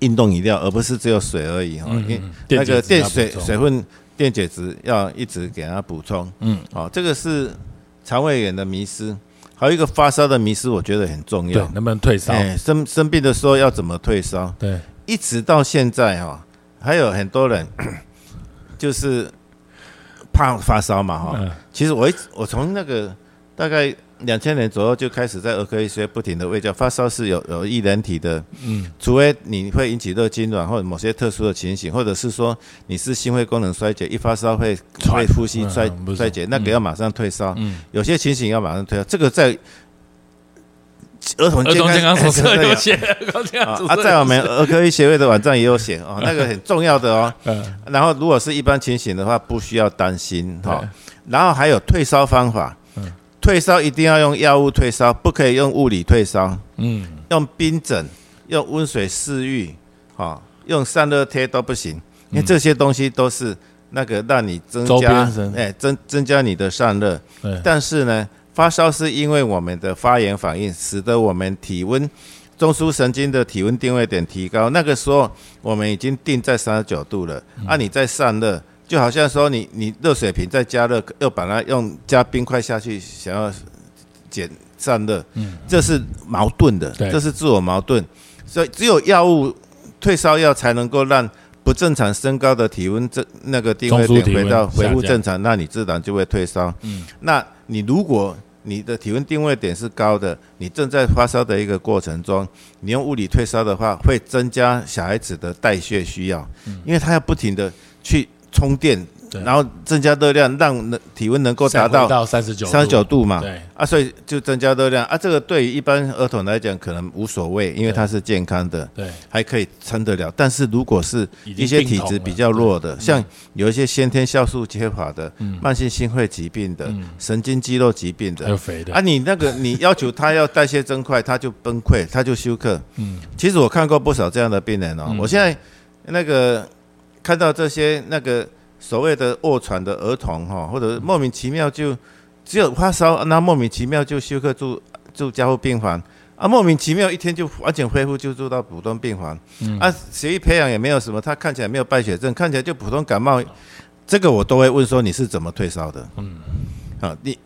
运动饮料，而不是只有水而已哈。嗯那个电水水分电解质要一直给他补充。嗯，好，这个是肠胃炎的迷失。还有一个发烧的迷失，我觉得很重要。对，能不能退烧？生生病的时候要怎么退烧？对，一直到现在哈，还有很多人 就是怕发烧嘛哈。其实我一我从那个大概。两千年左右就开始在儿科医学不停的喂教，发烧是有有易人体的，嗯，除非你会引起热痉挛或者某些特殊的情形，或者是说你是心肺功能衰竭，一发烧会会呼吸衰衰竭，那个要马上退烧，嗯，有些情形要马上退烧，这个在儿童健康手册有写，啊，在我们儿科医学会的网站也有写哦，那个很重要的哦，嗯，然后如果是一般情形的话，不需要担心哈，然后还有退烧方法。退烧一定要用药物退烧，不可以用物理退烧。嗯，用冰枕、用温水湿浴，哈，用散热贴都不行，因为这些东西都是那个让你增加，哎，增增加你的散热。但是呢，发烧是因为我们的发炎反应，使得我们体温中枢神经的体温定位点提高。那个时候我们已经定在三十九度了，啊，你在散热。就好像说你你热水瓶在加热，又把它用加冰块下去，想要减散热，嗯，这是矛盾的，这是自我矛盾。所以只有药物退烧药才能够让不正常升高的体温这那个定位点回到恢复正常，那你自然就会退烧。嗯，那你如果你的体温定位点是高的，你正在发烧的一个过程中，你用物理退烧的话，会增加小孩子的代谢需要，因为他要不停的去。充电然后增加热量，让能体温能够达到到三十九三十九度嘛，对。啊，所以就增加热量。啊。这个对于一般儿童来讲可能无所谓，因为它是健康的，对，还可以撑得了。但是如果是一些体质比较弱的，像有一些先天酵素缺乏的、慢性心肺疾病的、神经肌肉疾病的，还有肥的。啊，你那个你要求他要代谢增快，他就崩溃，他就休克。嗯，其实我看过不少这样的病人哦。我现在那个看到这些那个所谓的卧床的儿童哈，或者莫名其妙就只有发烧，那莫名其妙就休克住住加护病房啊，莫名其妙一天就完全恢复就住到普通病房。嗯啊，血液培养也没有什么，他看起来没有败血症，看起来就普通感冒。这个我都会问说你是怎么退烧的？嗯，好，你。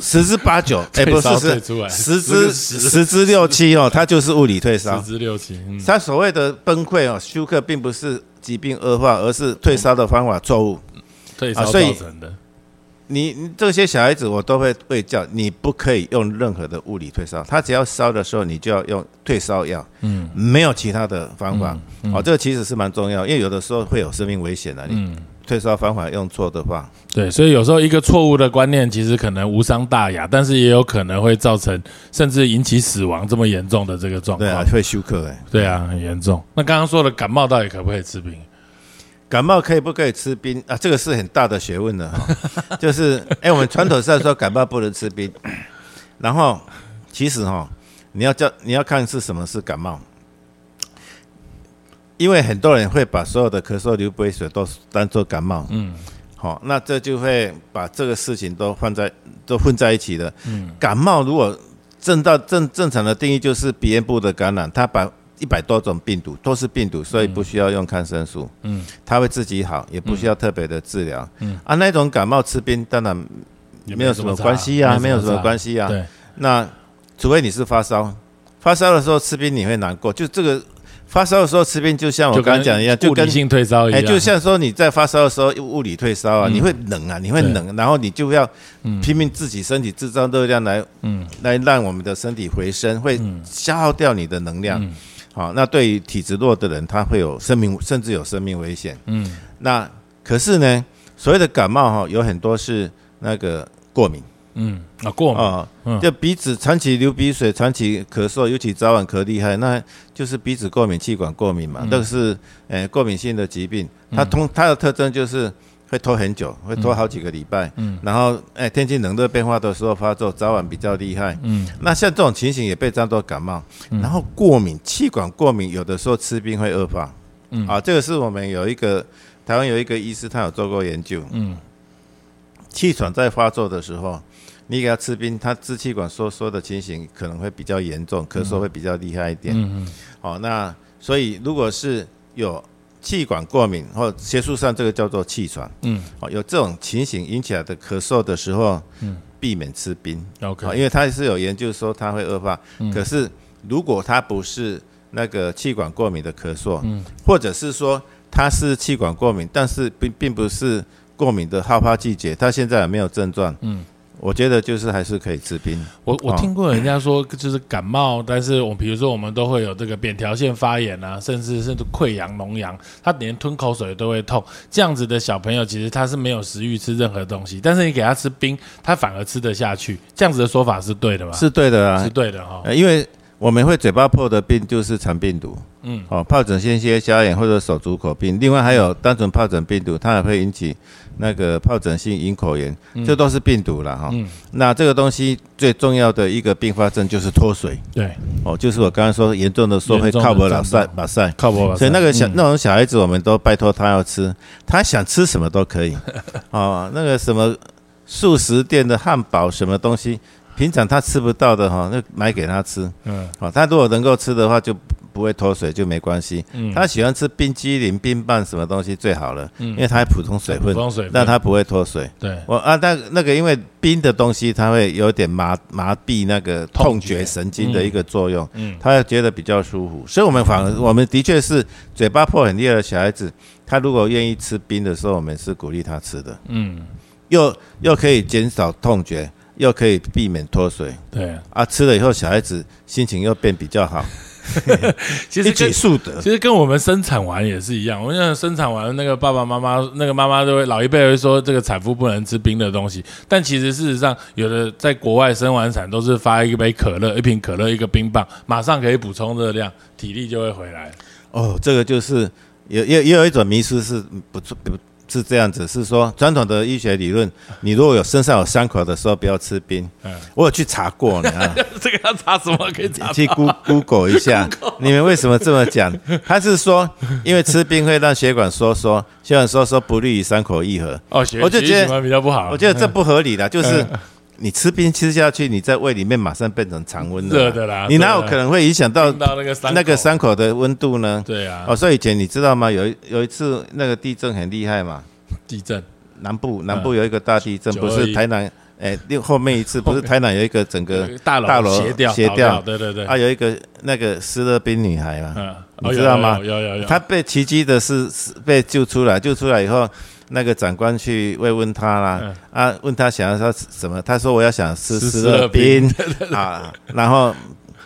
十之八九，哎，不是是十之十之六七哦，它就是物理退烧。十之六七，它所谓的崩溃哦，休克并不是疾病恶化，而是退烧的方法错误，退烧造成的。你这些小孩子我都会会叫，你不可以用任何的物理退烧，他只要烧的时候，你就要用退烧药，嗯，没有其他的方法。哦，这个其实是蛮重要，因为有的时候会有生命危险的。嗯。退烧方法用错的话，对，所以有时候一个错误的观念，其实可能无伤大雅，但是也有可能会造成甚至引起死亡这么严重的这个状况。对啊，会休克哎。对啊，很严重。那刚刚说的感冒到底可不可以吃冰？感冒可以不可以吃冰啊？这个是很大的学问的哈。就是哎，我们传统上说感冒不能吃冰，然后其实哈，你要叫你要看是什么是感冒。因为很多人会把所有的咳嗽、流鼻水都当做感冒，嗯，好，那这就会把这个事情都放在都混在一起了。嗯，感冒如果正到正正常的定义就是鼻咽部的感染，它把一百多种病毒都是病毒，所以不需要用抗生素，嗯，它会自己好，也不需要特别的治疗，嗯，啊，那种感冒吃冰当然没有什么关系啊，没有什么关系啊，对，那除非你是发烧，发烧的时候吃冰你会难过，就这个。发烧的时候吃冰，就像我刚刚讲一样，就跟性退烧一样。哎，就像说你在发烧的时候物理退烧啊，你会冷啊，你会冷，然后你就要拼命自己身体制造热量来，嗯，来让我们的身体回升，会消耗掉你的能量。好，那对于体质弱的人，他会有生命，甚至有生命危险。嗯，那可是呢，所谓的感冒哈，有很多是那个过敏。嗯，啊过啊，就鼻子长期流鼻水、长期咳嗽，尤其早晚咳厉害，那就是鼻子过敏、气管过敏嘛，那个是诶过敏性的疾病。它通它的特征就是会拖很久，会拖好几个礼拜。嗯，然后诶天气冷热变化的时候发作，早晚比较厉害。嗯，那像这种情形也被当作感冒。然后过敏、气管过敏，有的时候吃冰会恶化。嗯，啊，这个是我们有一个台湾有一个医师，他有做过研究。嗯，气喘在发作的时候。你给他吃冰，他支气管收缩的情形可能会比较严重，咳嗽会比较厉害一点。嗯嗯。好，那所以如果是有气管过敏或学术上这个叫做气喘，嗯，好，有这种情形引起来的咳嗽的时候，嗯，避免吃冰。OK。因为他是有研究说它会恶化。嗯。可是如果他不是那个气管过敏的咳嗽，嗯，或者是说他是气管过敏，但是并并不是过敏的好发季节，他现在也没有症状，嗯。我觉得就是还是可以吃冰。我我听过人家说，就是感冒，但是我比如说我们都会有这个扁桃腺发炎啊，甚至甚至溃疡、脓疡，他连吞口水都会痛。这样子的小朋友其实他是没有食欲吃任何东西，但是你给他吃冰，他反而吃得下去。这样子的说法是对的吗？是对的啊，是对的哈。因为我们会嘴巴破的病就是肠病毒，嗯，哦，疱疹性咽峡炎或者手足口病，另外还有单纯疱疹病毒，它也会引起。那个疱疹性咽口炎，这都是病毒了哈。嗯那这个东西最重要的一个并发症就是脱水。对，哦，就是我刚刚说严重的说会靠不了塞把塞，靠不了。所以那个小那种小孩子，我们都拜托他要吃，他想吃什么都可以。哦，那个什么素食店的汉堡什么东西，平常他吃不到的哈，那买给他吃。嗯，好，他如果能够吃的话就。不会脱水就没关系。嗯，他喜欢吃冰激凌、冰棒什么东西最好了。嗯，因为它普通水分，那它不会脱水。对，我啊，那那个因为冰的东西，它会有点麻麻痹那个痛觉神经的一个作用。嗯，他会觉得比较舒服。所以，我们反而我们的确是嘴巴破很厉害的小孩子，他如果愿意吃冰的时候，我们是鼓励他吃的。嗯，又又可以减少痛觉，又可以避免脱水。对啊，吃了以后小孩子心情又变比较好。其实跟数得。其实跟我们生产完也是一样，我们想生产完那个爸爸妈妈那个妈妈都会老一辈会说这个产妇不能吃冰的东西，但其实事实上有的在国外生完产都是发一杯可乐，一瓶可乐一个冰棒，马上可以补充热量，体力就会回来。哦，这个就是也也也有一种迷失是不错不是这样子，是说传统的医学理论，你如果有身上有伤口的时候不要吃冰。嗯，我有去查过你看 这个要查什么可以查去 Goo- Google 一下，你们为什么这么讲？他是说因为吃冰会让血管收缩，血管收缩不利于伤口愈合。哦，血我就觉得比较不好，我觉得这不合理的，就是嗯你吃冰吃下去，你在胃里面马上变成常温热的啦你哪有可能会影响到到那个伤口。那个伤口的温度呢？对啊，哦，所以以前你知道吗？有一有一次那个地震很厉害嘛，地震。南部南部有一个大地震不是台南，哎，另后面一次不是台南有一个整个大楼大楼斜掉斜掉。掉对对对，啊，有一个那个斯乐冰女孩嘛，嗯，你知道吗？哦有有有有有，她被奇迹的是是被救出来，救出来以后。那个长官去慰问他啦，嗯。啊，问他想要说什么，他说我要想吃斯吃斯乐乐冰啊，然后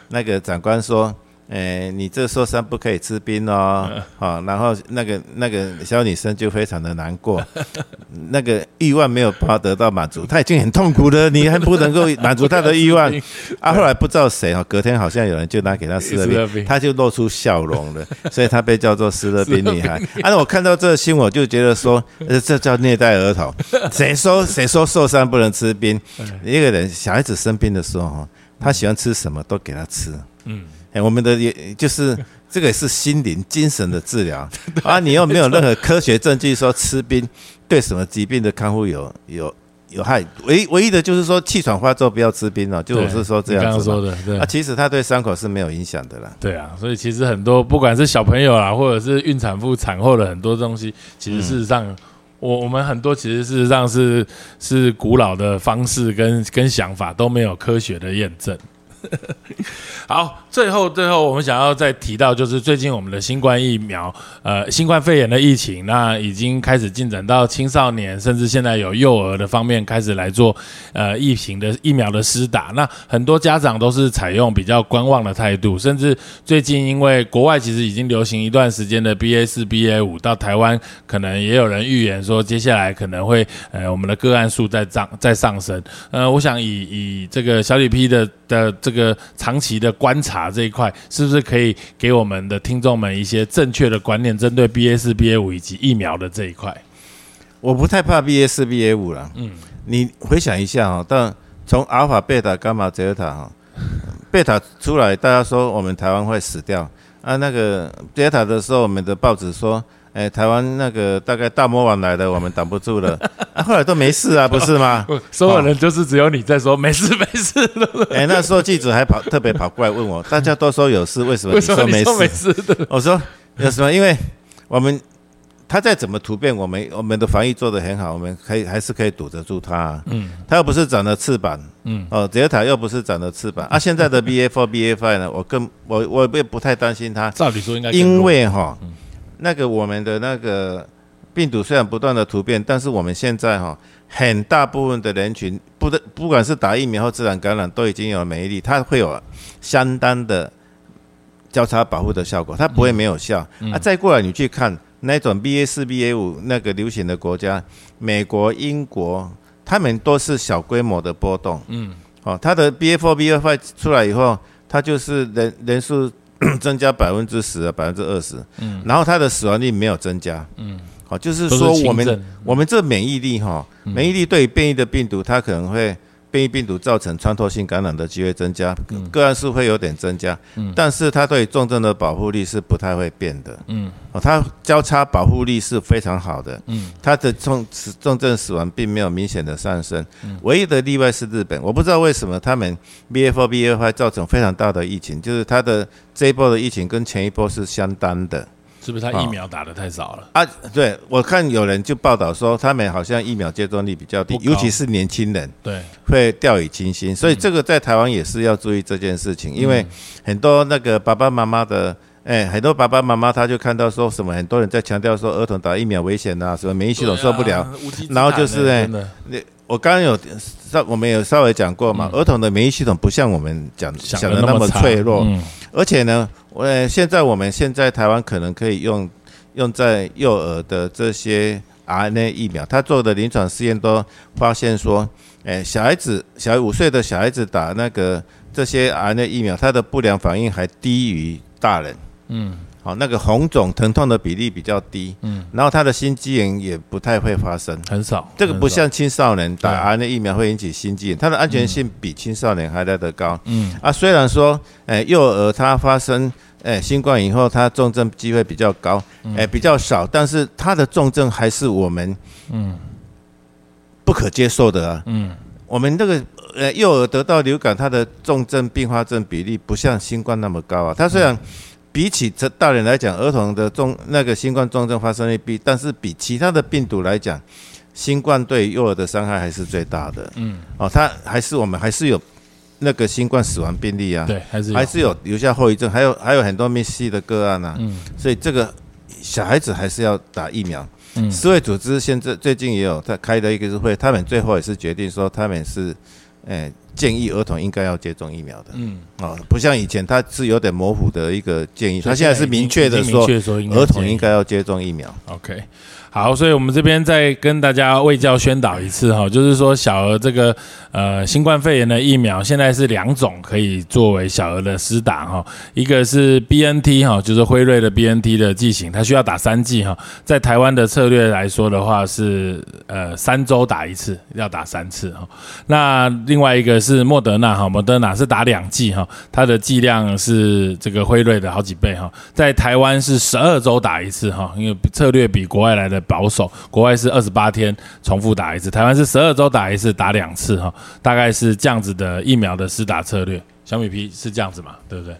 那个长官说，诶、你这受伤不可以吃冰哦，嗯好、然后那个那个小女生就非常的难过，那个欲望没有办法得到满足，她已经很痛苦了，你还不能够满足她的欲望 啊！后来不知道谁哦，隔天好像有人就拿给她斯乐斯乐冰冰，她就露出笑容了，所以她被叫做斯乐冰女孩。啊，我看到这个新闻，我就觉得说，呃，这叫虐待儿童。谁说谁说受伤不能吃冰？一个人小孩子生病的时候哈，他喜欢吃什么都给他吃。嗯，哎，我们的也就是这个也是心灵、精神的治疗 啊！你又没有任何科学证据说吃冰对什么疾病的康复有有有害，唯唯一的就是说气喘发作不要吃冰哦，就我是说这样子说的，对啊，其实它对伤口是没有影响的啦。对啊，所以其实很多不管是小朋友啦，或者是孕产妇产后的很多东西，其实事实上，我我们很多其实事实上是是古老的方式跟跟想法都没有科学的验证。好，最后最后我们想要再提到，就是最近我们的新冠疫苗，呃，新冠肺炎的疫情，那已经开始进展到青少年，甚至现在有幼儿的方面开始来做呃疫情的疫苗的施打。那很多家长都是采用比较观望的态度，甚至最近因为国外其实已经流行一段时间的 BA 四、BA 五，到台湾可能也有人预言说，接下来可能会呃我们的个案数在涨在上升。呃，我想以以这个小李 P 的的这个长期的观察这一块，是不是可以给我们的听众们一些正确的观念，针对 BA 四、BA 五以及疫苗的这一块？我不太怕 BA 四、BA 五了。嗯，你回想一下哈，但从阿尔法、贝塔、伽马、泽塔哈，贝塔出来，大家说我们台湾会死掉啊。那个贝塔的时候，我们的报纸说，哎，台湾那个大概大魔王来的，我们挡不住了。啊，后来都没事啊，不是吗？所有人就是只有你在说没事没事的，哎，那时候记者还跑特别跑过来问我，大家都说有事，为什么你 说没什么你说没事？事的？我说有什么？因为我们他再怎么突变，我们我们的防疫做得很好，我们可以还是可以堵得住他、啊。嗯他又不是长了翅膀，嗯哦，泽塔又不是长了翅膀啊。现在的 BA four、BA five 呢，我更我我也不太担心他，照理说应该因为哈，那个我们的那个病毒虽然不断的突变，但是我们现在哈很大部分的人群，不的不管是打疫苗或自然感染，都已经有免疫力，它会有相当的交叉保护的效果，它不会没有效、嗯啊。再过来你去看那种 BA 四、BA 五那个流行的国家，美国、英国，他们都是小规模的波动。嗯哦，它的 BA four、BA five 出来以后，它就是人人数 增加百分之十啊，百分之二十，嗯。然后它的死亡率没有增加。嗯，好、就是说我们我们这免疫力哈，嗯。免疫力对于变异的病毒，它可能会变异病毒造成穿透性感染的机会增加，嗯。个案数会有点增加，嗯。但是它对重症的保护力是不太会变的。嗯。哦，它交叉保护力是非常好的，嗯。它的重重症死亡并没有明显的上升，嗯。唯一的例外是日本，我不知道为什么他们 five 造成非常大的疫情，就是它的这一波的疫情跟前一波是相当的。是不是他疫苗打的太少了？啊，对我看有人就报道说，他们好像疫苗接种率比较低尤其是年轻人对，会掉以轻心，所以这个在台湾也是要注意这件事情，因为很多那个爸爸妈妈的。哎，很多爸爸妈妈他就看到说什么，很多人在强调说儿童打疫苗危险啊，什么免疫系统受不了。然后就是哎谈欸真的。我刚刚有稍我们有稍微讲过嘛，儿童的免疫系统不像我们讲想想的那么脆弱，嗯而且呢，我现在我们现在台湾可能可以用用在幼儿的这些 RNA 疫苗，他做的临床试验都发现说，哎，小孩子小五岁的小孩子打那个这些 RNA 疫苗，他的不良反应还低于大人。嗯。好，那个红肿疼痛的比例比较低，嗯，然后他的心肌炎也不太会发生，很少。这个不像青少年打 RNA 疫苗会引起心肌炎，它的安全性比青少年还来得高。嗯啊，虽然说，哎，幼儿他发生哎新冠以后，他重症机会比较高，哎比较少，但是他的重症还是我们嗯不可接受的啊。嗯，我们这个呃幼儿得到流感，他的重症并发症比例不像新冠那么高啊。他虽然比起这大人来讲，儿童的重那个新冠重症发生率比，但是比其他的病毒来讲，新冠对幼儿的伤害还是最大的。嗯，哦，它还是我们还是有那个新冠死亡病例啊，对，还是还是有留下后遗症，还有还有很多密西的个案啊。嗯，所以这个小孩子还是要打疫苗。嗯，世卫组织现在最近也有在开的一个会，他们最后也是决定说他们是，诶。建议儿童应该要接种疫苗的，嗯，哦，不像以前，他是有点模糊的一个建议，他现在是明确的说，儿童应该要接种疫苗。OK。好，所以我们这边再跟大家卫教宣导一次哈，就是说小儿这个呃新冠肺炎的疫苗现在是两种可以作为小儿的施打哈，一个是 B N T 哈，就是辉瑞的 B N T 的剂型，它需要打三剂哈，在台湾的策略来说的话是呃三周打一次，要打三次哈。那另外一个是莫德纳哈，莫德纳是打两剂哈，它的剂量是这个辉瑞的好几倍哈，在台湾是十二周打一次哈，因为策略比国外来的。保守，国外是二十八天重复打一次，台湾是十二周打一次，打两次哈，大概是这样子的疫苗的施打策略。小米皮是这样子嘛？对不对？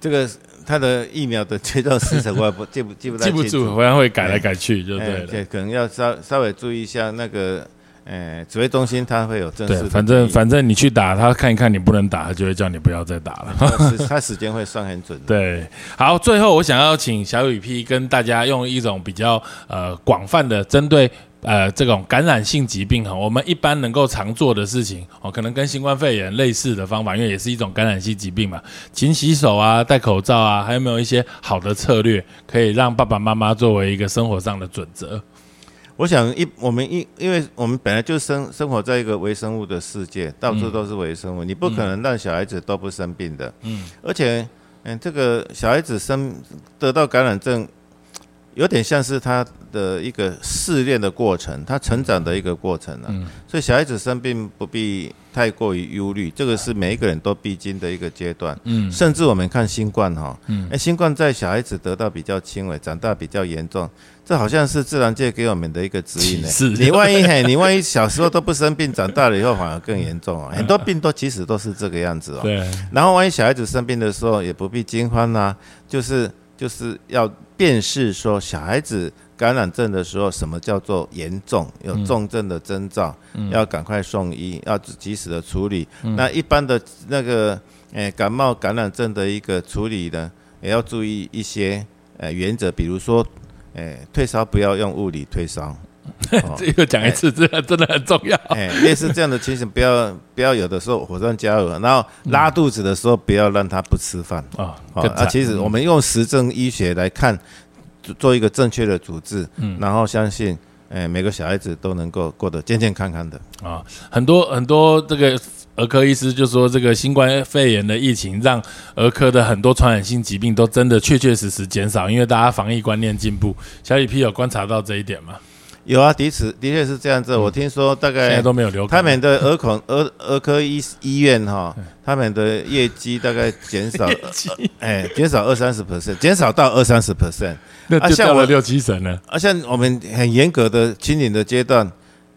这个它的疫苗的接种时程我也不记不记不记不住，好像会改来改去，就对了。对，可能要稍稍微注意一下那个。哎，指挥中心他会有正式。对，反正反正你去打，他看一看你不能打，他就会叫你不要再打了。他时间会算很准。对，好，最后我想要请小雨 P 跟大家用一种比较呃广泛的针对呃这种感染性疾病哈，我们一般能够常做的事情哦，可能跟新冠肺炎类似的方法，因为也是一种感染性疾病嘛，勤洗手啊，戴口罩啊，还有没有一些好的策略可以让爸爸妈妈作为一个生活上的准则？我想一我们一，因为我们本来就生生活在一个微生物的世界，到处都是微生物，你不可能让小孩子都不生病的。嗯，而且，嗯，这个小孩子生得到感染症，有点像是他的一个试炼的过程，他成长的一个过程了。嗯，所以小孩子生病不必太过于忧虑，这个是每一个人都必经的一个阶段。嗯，甚至我们看新冠哈，嗯，哎，新冠在小孩子得到比较轻微，长大比较严重。这好像是自然界给我们的一个指引呢。是，你万一嘿，你万一小时候都不生病，长大了以后反而更严重啊。很多病都其实都是这个样子哦。对。然后万一小孩子生病的时候，也不必惊慌呐，就是就是要辨识说小孩子感染症的时候，什么叫做严重，有重症的征兆，要赶快送医，要及时的处理。那一般的那个诶感冒感染症的一个处理呢，也要注意一些呃原则，比如说。哎，退烧不要用物理退烧，这个讲一次，这个真的很重要。哎，类似这样的情形，不要不要有的时候火上加油，然后拉肚子的时候不要让他不吃饭啊。啊，其实我们用实证医学来看，做一个正确的主治，嗯，然后相信，哎，每个小孩子都能够过得健健康康的啊。很多很多这个。儿科医师就说，这个新冠肺炎的疫情让儿科的很多传染性疾病都真的确确实实减少，因为大家防疫观念进步。小李 P 有观察到这一点吗？有啊，的确的确是这样子。我听说大概现在都没有流感，他们的儿孔儿儿科医医院哈，他们的业绩大概减少，哎，减少二三十 percent，减少到二三十 percent，那就掉了六七成了。啊，像我们很严格的清零的阶段。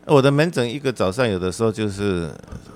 我的门诊一个早上有的时候就是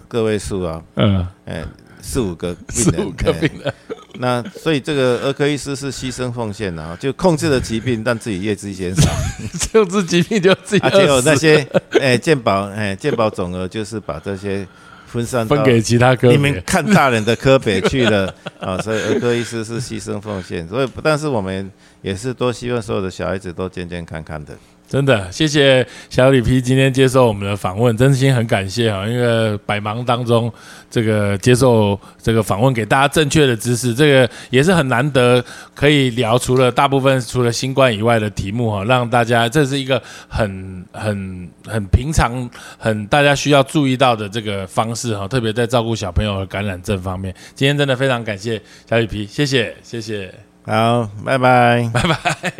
个位数啊，嗯，哎，四五个病人，四五个病人，那所以这个儿科医师是牺牲奉献的啊，就控制了疾病，但自己业绩减少，控制疾病就自己，而且有那些哎健保哎健保总额就是把这些分散分给其他科，你们看大人的科别去了啊，所以儿科医师是牺牲奉献，所以但是我们也是多希望所有的小孩子都健健康康的。真的，谢谢小李皮今天接受我们的访问，真心很感谢啊！因为百忙当中，这个接受这个访问，给大家正确的知识，这个也是很难得可以聊。除了大部分除了新冠以外的题目哈，让大家这是一个很很很平常、很大家需要注意到的这个方式哈，特别在照顾小朋友和感染症方面。今天真的非常感谢小李皮，谢谢谢谢，好，拜拜，拜拜。